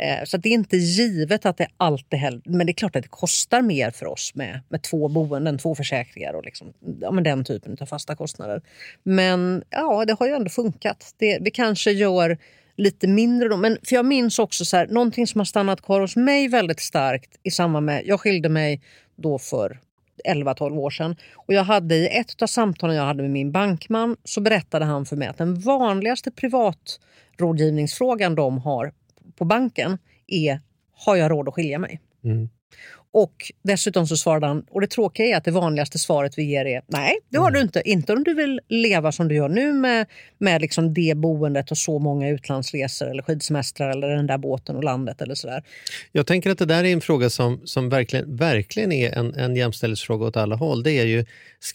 Eh, så det är inte givet att det alltid heller... Men det är klart att det kostar mer för oss med, med två boenden, två försäkringar och liksom, ja, men den typen av fasta kostnader. Men ja, det har ju ändå funkat. Det, vi kanske gör lite mindre då. Men för jag minns också så här, någonting som har stannat kvar hos mig väldigt starkt i samband med... Jag skilde mig då för 11-12 år sedan. Och jag hade I ett av samtalen jag hade med min bankman så berättade han för mig att den vanligaste privatrådgivningsfrågan de har på banken är har jag råd att skilja mig? Mm. Och dessutom så svarade han, och det tråkiga är att det vanligaste svaret vi ger är nej, det har du inte. Inte om du vill leva som du gör nu med, med liksom det boendet och så många utlandsresor eller skidsemestrar eller den där båten och landet eller sådär. Jag tänker att det där är en fråga som, som verkligen, verkligen är en, en jämställdhetsfråga åt alla håll. Det är ju,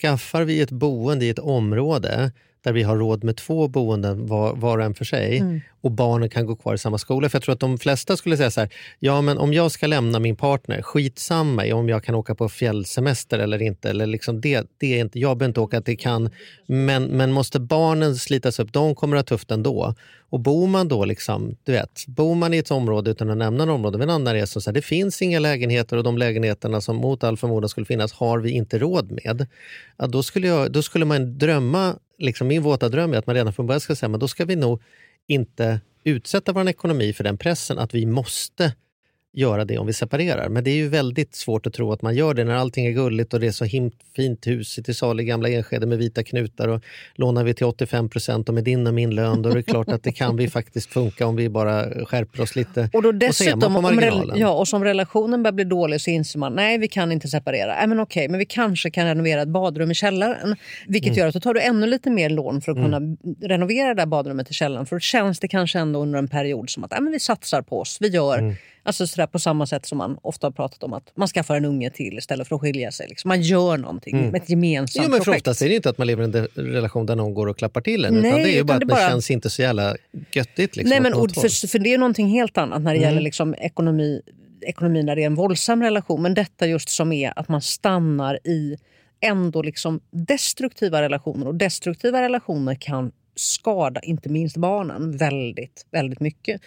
skaffar vi ett boende i ett område där vi har råd med två boenden var, var och en för sig Mm. och barnen kan gå kvar i samma skola. För jag tror att de flesta skulle säga så här, ja men om jag ska lämna min partner, skitsamma i om jag kan åka på fjällsemester eller inte. Eller liksom det, det är inte, jag behöver inte åka, det kan. Men, men måste barnen slitas upp, de kommer att ha tufft ändå. Och bor man då liksom, du vet, bor man i ett område utan att nämna något område, vid en annan resa, så här, det finns inga lägenheter och de lägenheterna som mot all förmodan skulle finnas har vi inte råd med. Ja, då, skulle jag, då skulle man drömma, liksom min våta dröm är att man redan från början ska säga, men då ska vi nog inte utsätta vår ekonomi för den pressen att vi måste göra det om vi separerar. Men det är ju väldigt svårt att tro att man gör det när allting är gulligt och det är så him- fint hus till salu i gamla Enskede med vita knutar och lånar vi till 85 procent och med din och min lön då är det klart att det kan vi faktiskt funka om vi bara skärper oss lite. Och, då dessutom, på om, rel- marginalen. ja, och som relationen börjar bli dålig så inser man nej vi kan inte separera. Nej, men okej, men vi kanske kan renovera ett badrum i källaren. Vilket Mm. gör att då tar du ännu lite mer lån för att kunna renovera det där badrummet i källaren. För då känns det kanske ändå under en period som att nej, men vi satsar på oss. Vi gör Mm. Alltså sådär på samma sätt som man ofta har pratat om att man skaffar en unge till istället för att skilja sig. Liksom. Man gör någonting med ett gemensamt Jo, men för projekt. oftast är det inte att man lever i en relation där någon går och klappar till en. Nej, utan det är ju utan bara det att det bara- känns inte så jävla göttigt. Liksom, Nej, men, och för, för det är någonting helt annat när det Mm. gäller liksom ekonomi, ekonomi när det är en våldsam relation. Men detta just som är att man stannar i ändå liksom destruktiva relationer. Och destruktiva relationer kan skada inte minst barnen väldigt, väldigt mycket.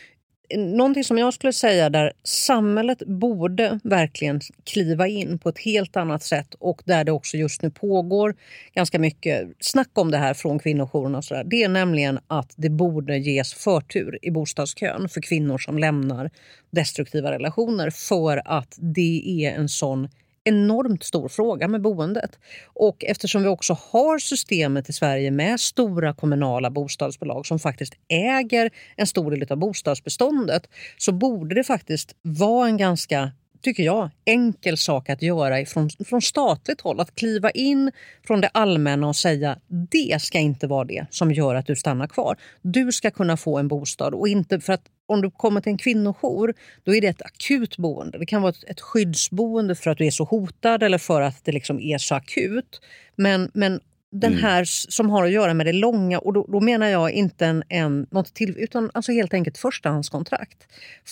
Någonting som jag skulle säga där samhället borde verkligen kliva in på ett helt annat sätt och där det också just nu pågår ganska mycket snack om det här från kvinnojourerna. Och sådär. det är nämligen att det borde ges förtur i bostadskön för kvinnor som lämnar destruktiva relationer för att det är en sån enormt stor fråga med boendet. Och eftersom vi också har systemet i Sverige med stora kommunala bostadsbolag som faktiskt äger en stor del av bostadsbeståndet så borde det faktiskt vara en ganska tycker jag, enkel sak att göra från, från statligt håll. Att kliva in från det allmänna och säga det ska inte vara det som gör att du stannar kvar. Du ska kunna få en bostad och inte för att om du kommer till en kvinnojour då är det ett akut boende. Det kan vara ett, ett skyddsboende för att du är så hotad eller för att det liksom är så akut. Men, men den här s- som har att göra med det långa, och då, då menar jag inte en, en, något till, utan alltså helt enkelt förstahandskontrakt.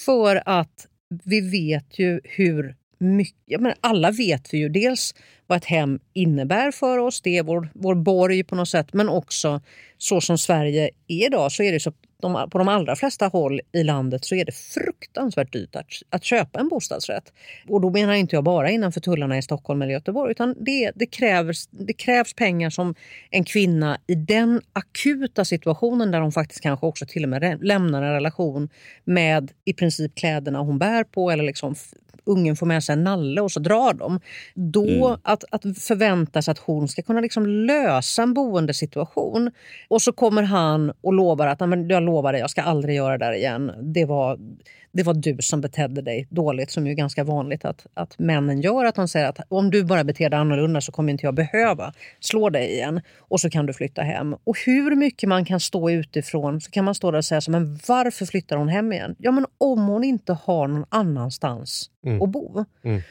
För att vi vet ju hur mycket, menar, alla vet vi ju dels vad ett hem innebär för oss, det är vår, vår borg på något sätt, men också så som Sverige är idag så är det så de, på de allra flesta håll i landet så är det fruktansvärt dyrt att, att köpa en bostadsrätt. Och då menar inte jag bara innanför tullarna i Stockholm eller Göteborg utan det, det, krävs, det krävs pengar som en kvinna i den akuta situationen där hon faktiskt kanske också till och med lämnar en relation med i princip kläderna hon bär på eller liksom ungen får med sig en nalle och så drar de. Då att, att förvänta sig att hon ska kunna liksom lösa en boendesituation och så kommer han och lovar att "Nej, men jag lovar dig, jag ska aldrig göra det där igen. Det var, det var du som betedde dig dåligt, som ju är ganska vanligt att, att männen gör. Att de säger att om du bara beter dig annorlunda så kommer inte jag behöva slå dig igen och så kan du flytta hem. Och hur mycket man kan stå utifrån så kan man stå där och säga så, men varför flyttar hon hem igen? Ja, men om hon inte har någon annanstans att bo.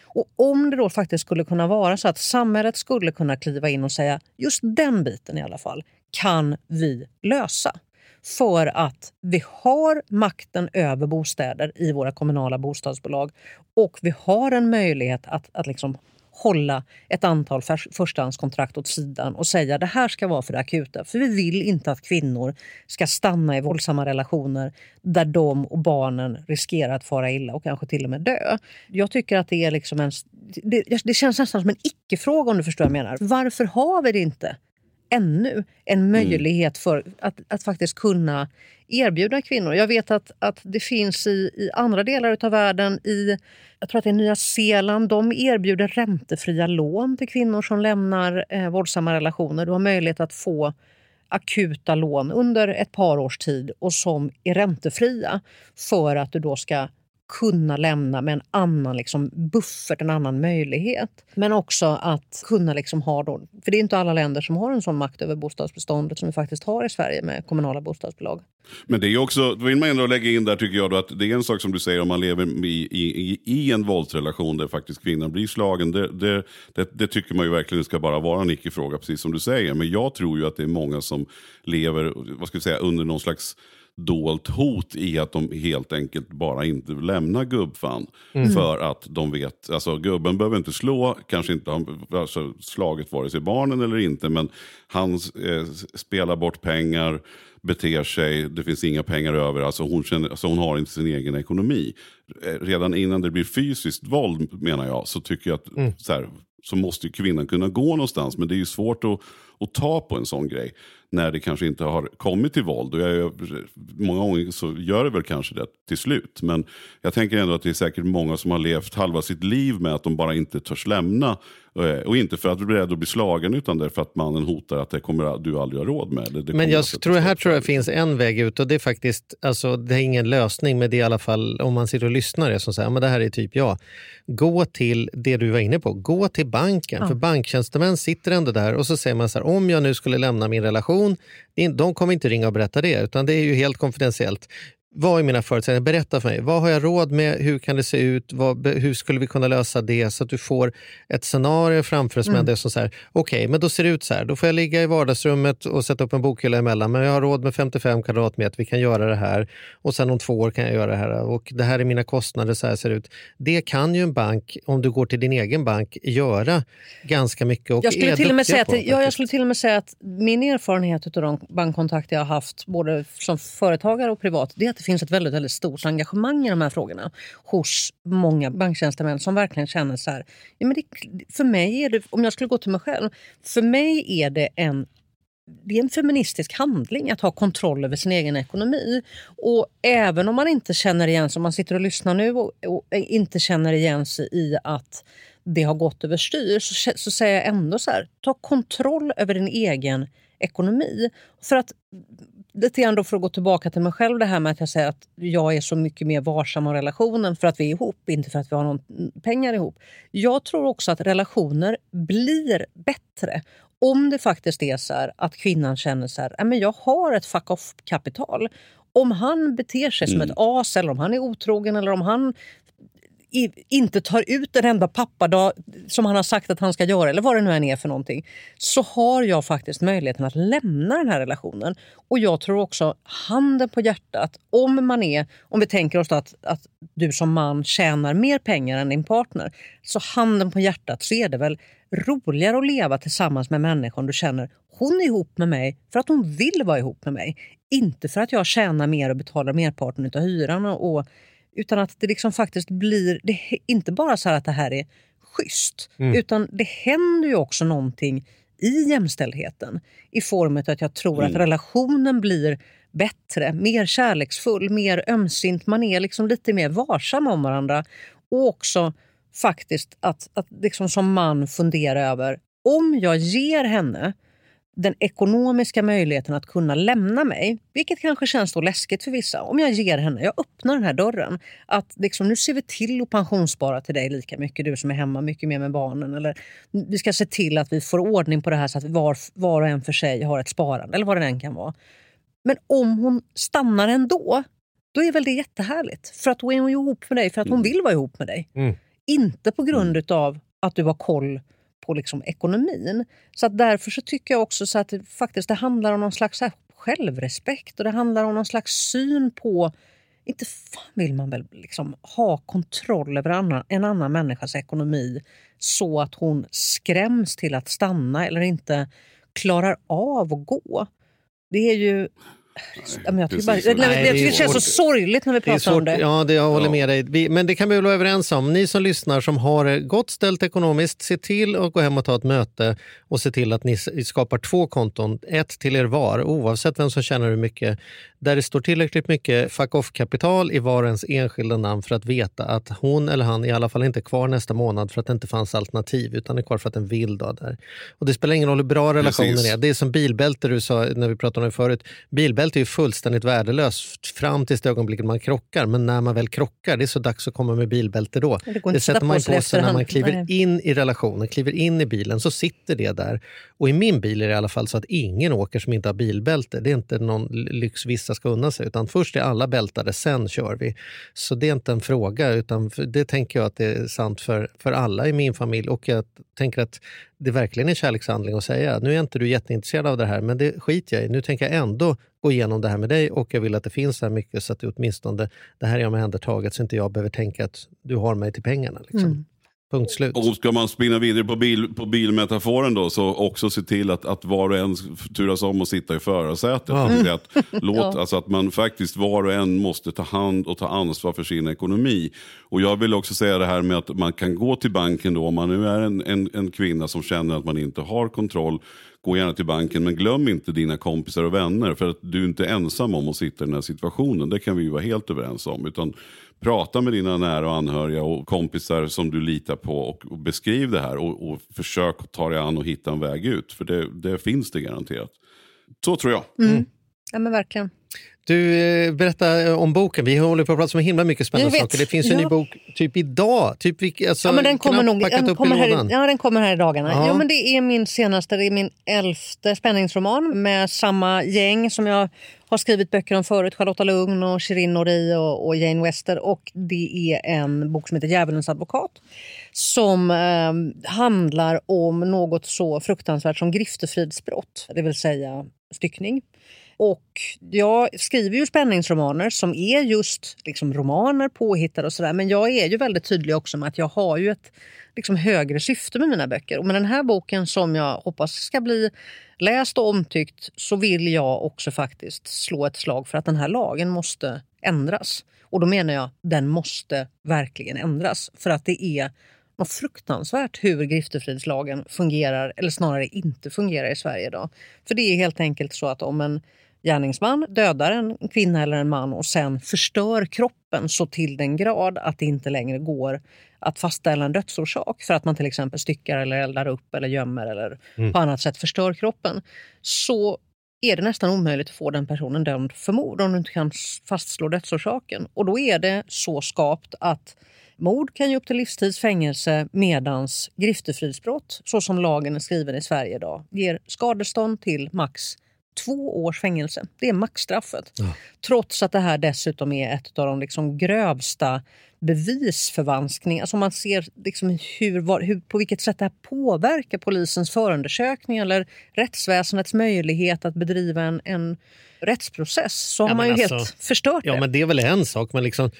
Och om det då faktiskt skulle kunna vara så att samhället skulle kunna kliva in och säga just den biten i alla fall kan vi lösa. För att vi har makten över bostäder i våra kommunala bostadsbolag och vi har en möjlighet att, att liksom hålla ett antal förstahandskontrakt åt sidan och säga det här ska vara för det akuta. För vi vill inte att kvinnor ska stanna i våldsamma relationer där de och barnen riskerar att fara illa och kanske till och med dö. Jag tycker att det är liksom en... Det, det känns nästan som en icke-fråga om du förstår vad jag menar. Varför har vi det inte ännu en möjlighet för att, att faktiskt kunna erbjuda kvinnor. Jag vet att, att det finns i, i andra delar av världen, i jag tror att det är Nya Zeeland, de erbjuder räntefria lån till kvinnor som lämnar eh, våldsamma relationer. Du har möjlighet att få akuta lån under ett par års tid och som är räntefria för att du då ska kunna lämna med en annan liksom, buffert, en annan möjlighet. Men också att kunna liksom ha då, för det är inte alla länder som har en sån makt över bostadsbeståndet som vi faktiskt har i Sverige med kommunala bostadsbolag. Men det är också, då vill man ändå lägga in där tycker jag då att det är en sak som du säger om man lever i, i, i, en våldsrelation där faktiskt kvinnan blir slagen. Det, det, det, det tycker man ju verkligen ska bara vara en icke-fråga, precis som du säger. Men jag tror ju att det är många som lever vad ska vi säga, under någon slags dolt hot i att de helt enkelt bara inte lämnar gubbfan. Mm. För att de vet, alltså gubben behöver inte slå, kanske inte har alltså, slagit vare sig barnen eller inte, men han eh, spelar bort pengar, beter sig, det finns inga pengar över, alltså hon, känner, alltså hon har inte sin egen ekonomi. Eh, Redan innan det blir fysiskt våld menar jag, så tycker jag att så, här, så måste kvinnan kunna gå någonstans. Men det är ju svårt att, att ta på en sån grej när det kanske inte har kommit till våld. Och jag, är- många gånger så gör det väl kanske det till slut. Men jag tänker ändå att det är säkert många som har levt halva sitt liv med att de bara inte törs lämna. Eh, Och inte för att bli rädd att bli slagen utan därför att mannen hotar att det kommer du aldrig ha råd med. Det, det Men jag tror här tror jag finns en väg ut och det är faktiskt, alltså det är ingen lösning men det är i alla fall om man sitter och lyssnar är som säger, men det här är typ jag. Gå till det du var inne på, gå till banken. Ja. För banktjänstemän sitter ändå där och så säger man så här, om jag nu skulle lämna min relation, information. de kommer inte ringa och berätta det utan det är ju helt konfidentiellt. Vad är mina förutsättningar? Berätta för mig. Vad har jag råd med? Hur kan det se ut? Vad, hur skulle vi kunna lösa det? Så att du får ett scenario framför dig Mm. som ändå är som så här, okej, men då ser det ut så här. Då får jag ligga i vardagsrummet och sätta upp en bokhylla emellan. Men jag har råd med 55 kvadratmeter. Vi kan göra det här. Och sen om två år kan jag göra det här. Och det här är mina kostnader. Så här ser det ut. Det kan ju en bank, om du går till din egen bank, göra ganska mycket. Och Jag skulle, till och med säga att, på, ja, jag skulle till och med säga att min erfarenhet av de bankkontakter jag har haft både som företagare och privat det är att finns ett väldigt, väldigt stort engagemang i de här frågorna hos många banktjänstemän som verkligen känner så här. Ja, men det, för mig är det, om jag skulle gå till mig själv, för mig är det en det är en feministisk handling att ha kontroll över sin egen ekonomi. Och även om man inte känner igen sig, om man sitter och lyssnar nu och, och inte känner igen sig i att det har gått överstyr så, så säger jag ändå så här, ta kontroll över din egen ekonomi. För att lite grann då för att gå tillbaka till mig själv det här med att jag säger att jag är så mycket mer varsam om relationen för att vi är ihop, inte för att vi har någon pengar ihop. Jag tror också att relationer blir bättre om det faktiskt är så här att kvinnan känner så här, "Nej, men jag har ett fuck off-kapital. Om han beter sig som Mm. ett as eller om han är otrogen eller om han i, inte tar ut en enda pappadag som han har sagt att han ska göra eller vad det nu än är för någonting så har jag faktiskt möjligheten att lämna den här relationen. Och jag tror också, handen på hjärtat, om man är, om vi tänker oss att, att du som man tjänar mer pengar än din partner, så handen på hjärtat så är det väl roligare att leva tillsammans med människan du känner hon är ihop med mig för att hon vill vara ihop med mig. Inte för att jag tjänar mer och betalar merparten av hyran och, och utan att det liksom faktiskt blir, det är inte bara så här att det här är schysst, Mm. utan det händer ju också någonting i jämställdheten i form av att jag tror att Mm. relationen blir bättre, mer kärleksfull, mer ömsint. Man är liksom lite mer varsam om varandra. Och också faktiskt att, att liksom som man fundera över om jag ger henne den ekonomiska möjligheten att kunna lämna mig, vilket kanske känns då läskigt för vissa. Om jag ger henne, jag öppnar den här dörren, att liksom, nu ser vi till att pensionsspara till dig lika mycket, du som är hemma mycket mer med barnen. Eller vi ska se till att vi får ordning på det här så att var, var och en för sig har ett sparande, eller vad det än kan vara. Men om hon stannar ändå, då är väl det jättehärligt. För att då är hon ihop med dig för att hon vill vara ihop med dig. Mm. Inte på grund av att du har koll på liksom ekonomin. Så att därför så tycker jag också så att det faktiskt det handlar om någon slags här självrespekt och det handlar om någon slags syn på inte fan vill man väl liksom ha kontroll över annan, en annan människas ekonomi så att hon skräms till att stanna eller inte klarar av att gå. Det är ju... Men jag tycker bara, nej, det det känns så sorgligt när vi Det pratar om svårt, det. ja, det, jag håller med dig. Vi, men det kan vi väl vara överens om. Ni som lyssnar som har det gott ställt ekonomiskt, se till att gå hem och ta ett möte och se till att ni skapar två konton, ett till er var, oavsett vem som tjänar hur mycket. Där det står tillräckligt mycket fuck off-kapital i var ens enskilda namn för att veta att hon eller han i alla fall inte är kvar nästa månad för att det inte fanns alternativ utan är kvar för att den vill. Då, där. Och det spelar ingen roll hur bra relationen Precis. är. Det är som bilbälte du sa när vi pratade om det förut. Bilbälte är ju fullständigt värdelöst fram tills det ögonblicket man krockar. Men när man väl krockar, det är så dags att komma med bilbälte då. Det Det sätter man på sig när man kliver Nej. in i relationen, kliver in i bilen, så sitter det där. Och i min bil är det i alla fall så att ingen åker som inte har bilbälte. Det är inte någon lyx vissa ska unna sig, utan först är alla bältade, sen kör vi. Så det är inte en fråga, utan det tänker jag att det är sant för, för alla i min familj. Och jag tänker att det verkligen är kärlekshandling att säga, nu är inte du jätteintresserad av det här, men det skiter jag i. Nu tänker jag ändå gå igenom det här med dig och jag vill att det finns så här mycket så att det åtminstone, det här är omhändertaget så inte jag behöver tänka att du har mig till pengarna. Liksom. Mm. Punkt slut. Och ska man spinna vidare på, bil, på bilmetaforen då, så också se till att, att var och en turas om att sitta i förarsätet. Ja. Säga Att, låt, Ja. alltså att man faktiskt var och en måste ta hand och ta ansvar för sin ekonomi. Och jag vill också säga det här med att man kan gå till banken då, om man nu är en, en, en kvinna som känner att man inte har kontroll. Gå gärna till banken, men glöm inte dina kompisar och vänner. För att du är inte ensam om att sitta i den här situationen. Det kan vi ju vara helt överens om. Utan prata med dina nära och anhöriga och kompisar som du litar på och, och beskriv det här. Och, och försök att ta dig an och hitta en väg ut. För det, det finns det garanterat. Så tror jag. Mm. Ja, men verkligen. Du, eh, berätta eh, om boken. Vi håller på att prata om himla mycket spännande saker. Det finns en Ja. ny bok typ idag. Typ, alltså, ja, men den kommer nog den kommer här, lådan. ja, den kommer här i dagarna. Ja. Ja. men det är min senaste, det är min elfte spänningsroman med samma gäng som jag har skrivit böcker om förut. Charlotta Lugn, och Shirin Nori och, och Jane Wester. Och det är en bok som heter Djävulens advokat. Som eh, handlar om något så fruktansvärt som griftefridsbrott. Det vill säga styckning. Och jag skriver ju spänningsromaner som är just liksom romaner, påhittade och sådär. Men jag är ju väldigt tydlig också med att jag har ju ett liksom högre syfte med mina böcker. Och med den här boken som jag hoppas ska bli läst och omtyckt så vill jag också faktiskt slå ett slag för att den här lagen måste ändras. Och då menar jag den måste verkligen ändras. För att det är något fruktansvärt hur griftefridslagen fungerar, eller snarare inte fungerar i Sverige idag. För det är helt enkelt så att om en gärningsman dödar en kvinna eller en man och sen förstör kroppen så till den grad att det inte längre går att fastställa en dödsorsak för att man till exempel styckar eller eldar upp eller gömmer eller Mm. på annat sätt förstör kroppen så är det nästan omöjligt att få den personen dömd för mord om du inte kan fastslå dödsorsaken. Och då är det så skapt att mord kan ge upp till livstids fängelse medans griftefridsbrott, så som lagen är skriven i Sverige idag, ger skadestånd till max två års fängelse. Det är maxstraffet. Trots att det här dessutom är ett av de liksom grövsta bevisförvanskningar. Alltså man ser liksom hur, var, hur, på vilket sätt det här påverkar polisens förundersökning eller rättsväsendets möjlighet att bedriva en, en rättsprocess. Så har Ja, man ju alltså- helt förstört Ja, det. men det är väl en sak, men liksom,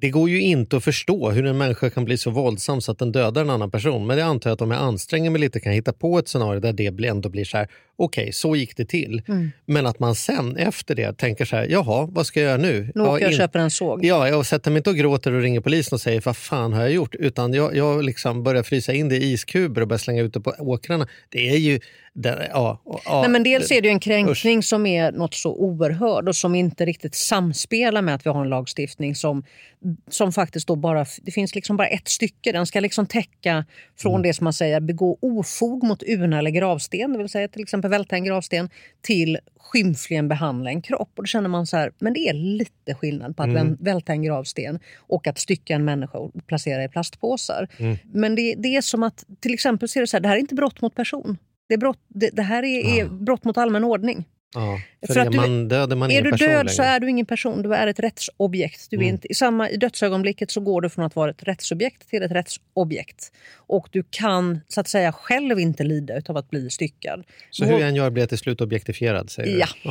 det går ju inte att förstå hur en människa kan bli så våldsam så att den dödar en annan person. Men det antar jag att om jag anstränger mig lite kan jag hitta på ett scenario där det ändå blir så här, okej, så gick det till. Mm. Men att man sen efter det tänker så här, jaha, vad ska jag göra nu? Nu åker jag och in- köper en såg. Ja, jag sätter mig inte och gråter och ringer polisen och säger vad fan har jag gjort? Utan jag, jag liksom börjar frysa in det i iskuber och börjar slänga ut det på åkrarna. Det är ju... Det, ja, ja, Nej, men dels är det en kränkning Usch. som är något så oerhörd och som inte riktigt samspelar med att vi har en lagstiftning som, som faktiskt då bara... Det finns liksom bara ett stycke. Den ska liksom täcka från Mm. det som man säger begå ofog mot urna eller gravsten, det vill säga till exempel välta en gravsten, till skymfligen behandla en kropp. Och då känner man så här, men det är lite skillnad på att Mm. väl- välta en gravsten och att stycka en människa och placera i plastpåsar. Mm. Men det, det är som att, till exempel så är det så här, det här är inte brott mot person. Det, är brott, det, det här är, är brott mot allmän ordning. Ja, för, För är att du- man död är man är du död så längre. är du ingen person, du är ett rättsobjekt. Du är Mm. inte, i, samma, I dödsögonblicket så går du från att vara ett rättsobjekt till ett rättsobjekt. Och du kan så att säga själv inte lida av att bli styckad. Så hur jag än gör blir jag till slut objektifierad? Säger Ja. du?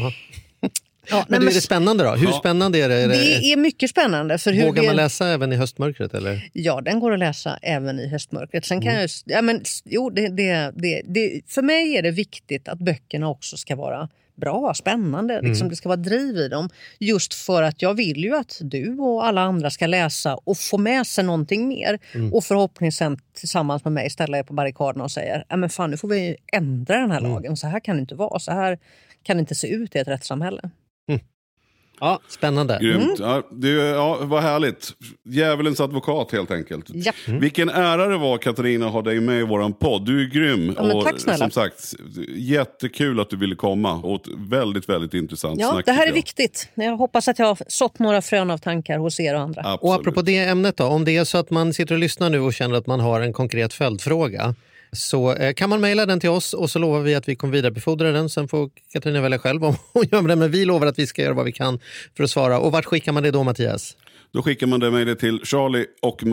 Ja, Men, du, är det spännande då? Hur Ja. spännande är det? Är det, det är mycket spännande. För hur vågar det, man läsa även i höstmörkret? Eller? Ja, den går att läsa även i höstmörkret. Sen kan Mm. jag, ja, men, s- jo, det, det, det, det, för mig är det viktigt att böckerna också ska vara bra, spännande. Mm. Liksom, det ska vara driv i dem. Just för att jag vill ju att du och alla andra ska läsa och få med sig någonting mer. Mm. Och förhoppningsvis sen tillsammans med mig ställa er på barrikaderna och säga ja, men fan, nu får vi ändra den här Mm. lagen. Så här kan det inte vara. Så här kan det inte se ut i ett rättssamhälle. Ja, spännande. Grymt. Ja, det, ja, vad härligt. Djävulens advokat helt enkelt. Ja. Vilken ära det var Katarina att ha dig med i våran podd. Du är grym. Ja, och tack snälla. som sagt, jättekul att du ville komma. Och ett väldigt, väldigt intressant Ja, snack. det här är viktigt. Jag hoppas att jag har sått några frön av tankar hos er och andra. Absolut. Och apropå det ämnet då, om det är så att man sitter och lyssnar nu och känner att man har en konkret följdfråga så eh, kan man mejla den till oss och så lovar vi att vi kommer vidarebefordra den. Sen får Katarina välja själv om hon gör det, men vi lovar att vi ska göra vad vi kan för att svara. Och vart skickar man det då Mattias? Då skickar man det mejlet till charlie och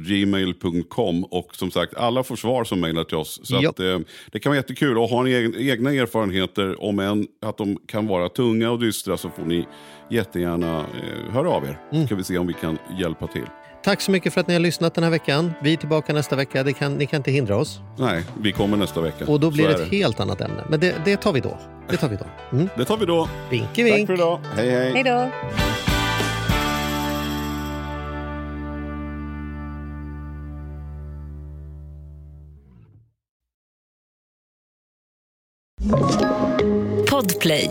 mattias.gmail.com. Och som sagt, alla får svar som mejlar till oss. Så att, eh, det kan vara jättekul. Och har ni eg- egna erfarenheter, om än att de kan vara tunga och dystra, så får ni jättegärna eh, höra av er. Mm. ska vi se om vi kan hjälpa till. Tack så mycket för att ni har lyssnat den här veckan. Vi är tillbaka nästa vecka. Det kan, ni kan inte hindra oss. Nej, vi kommer nästa vecka. Och då blir Så det ett helt annat ämne. Men det, det tar vi då. Det tar vi då. Mm. Det tar vi då. Tack vink. för idag. Hej, hej. Hej då! Podplay.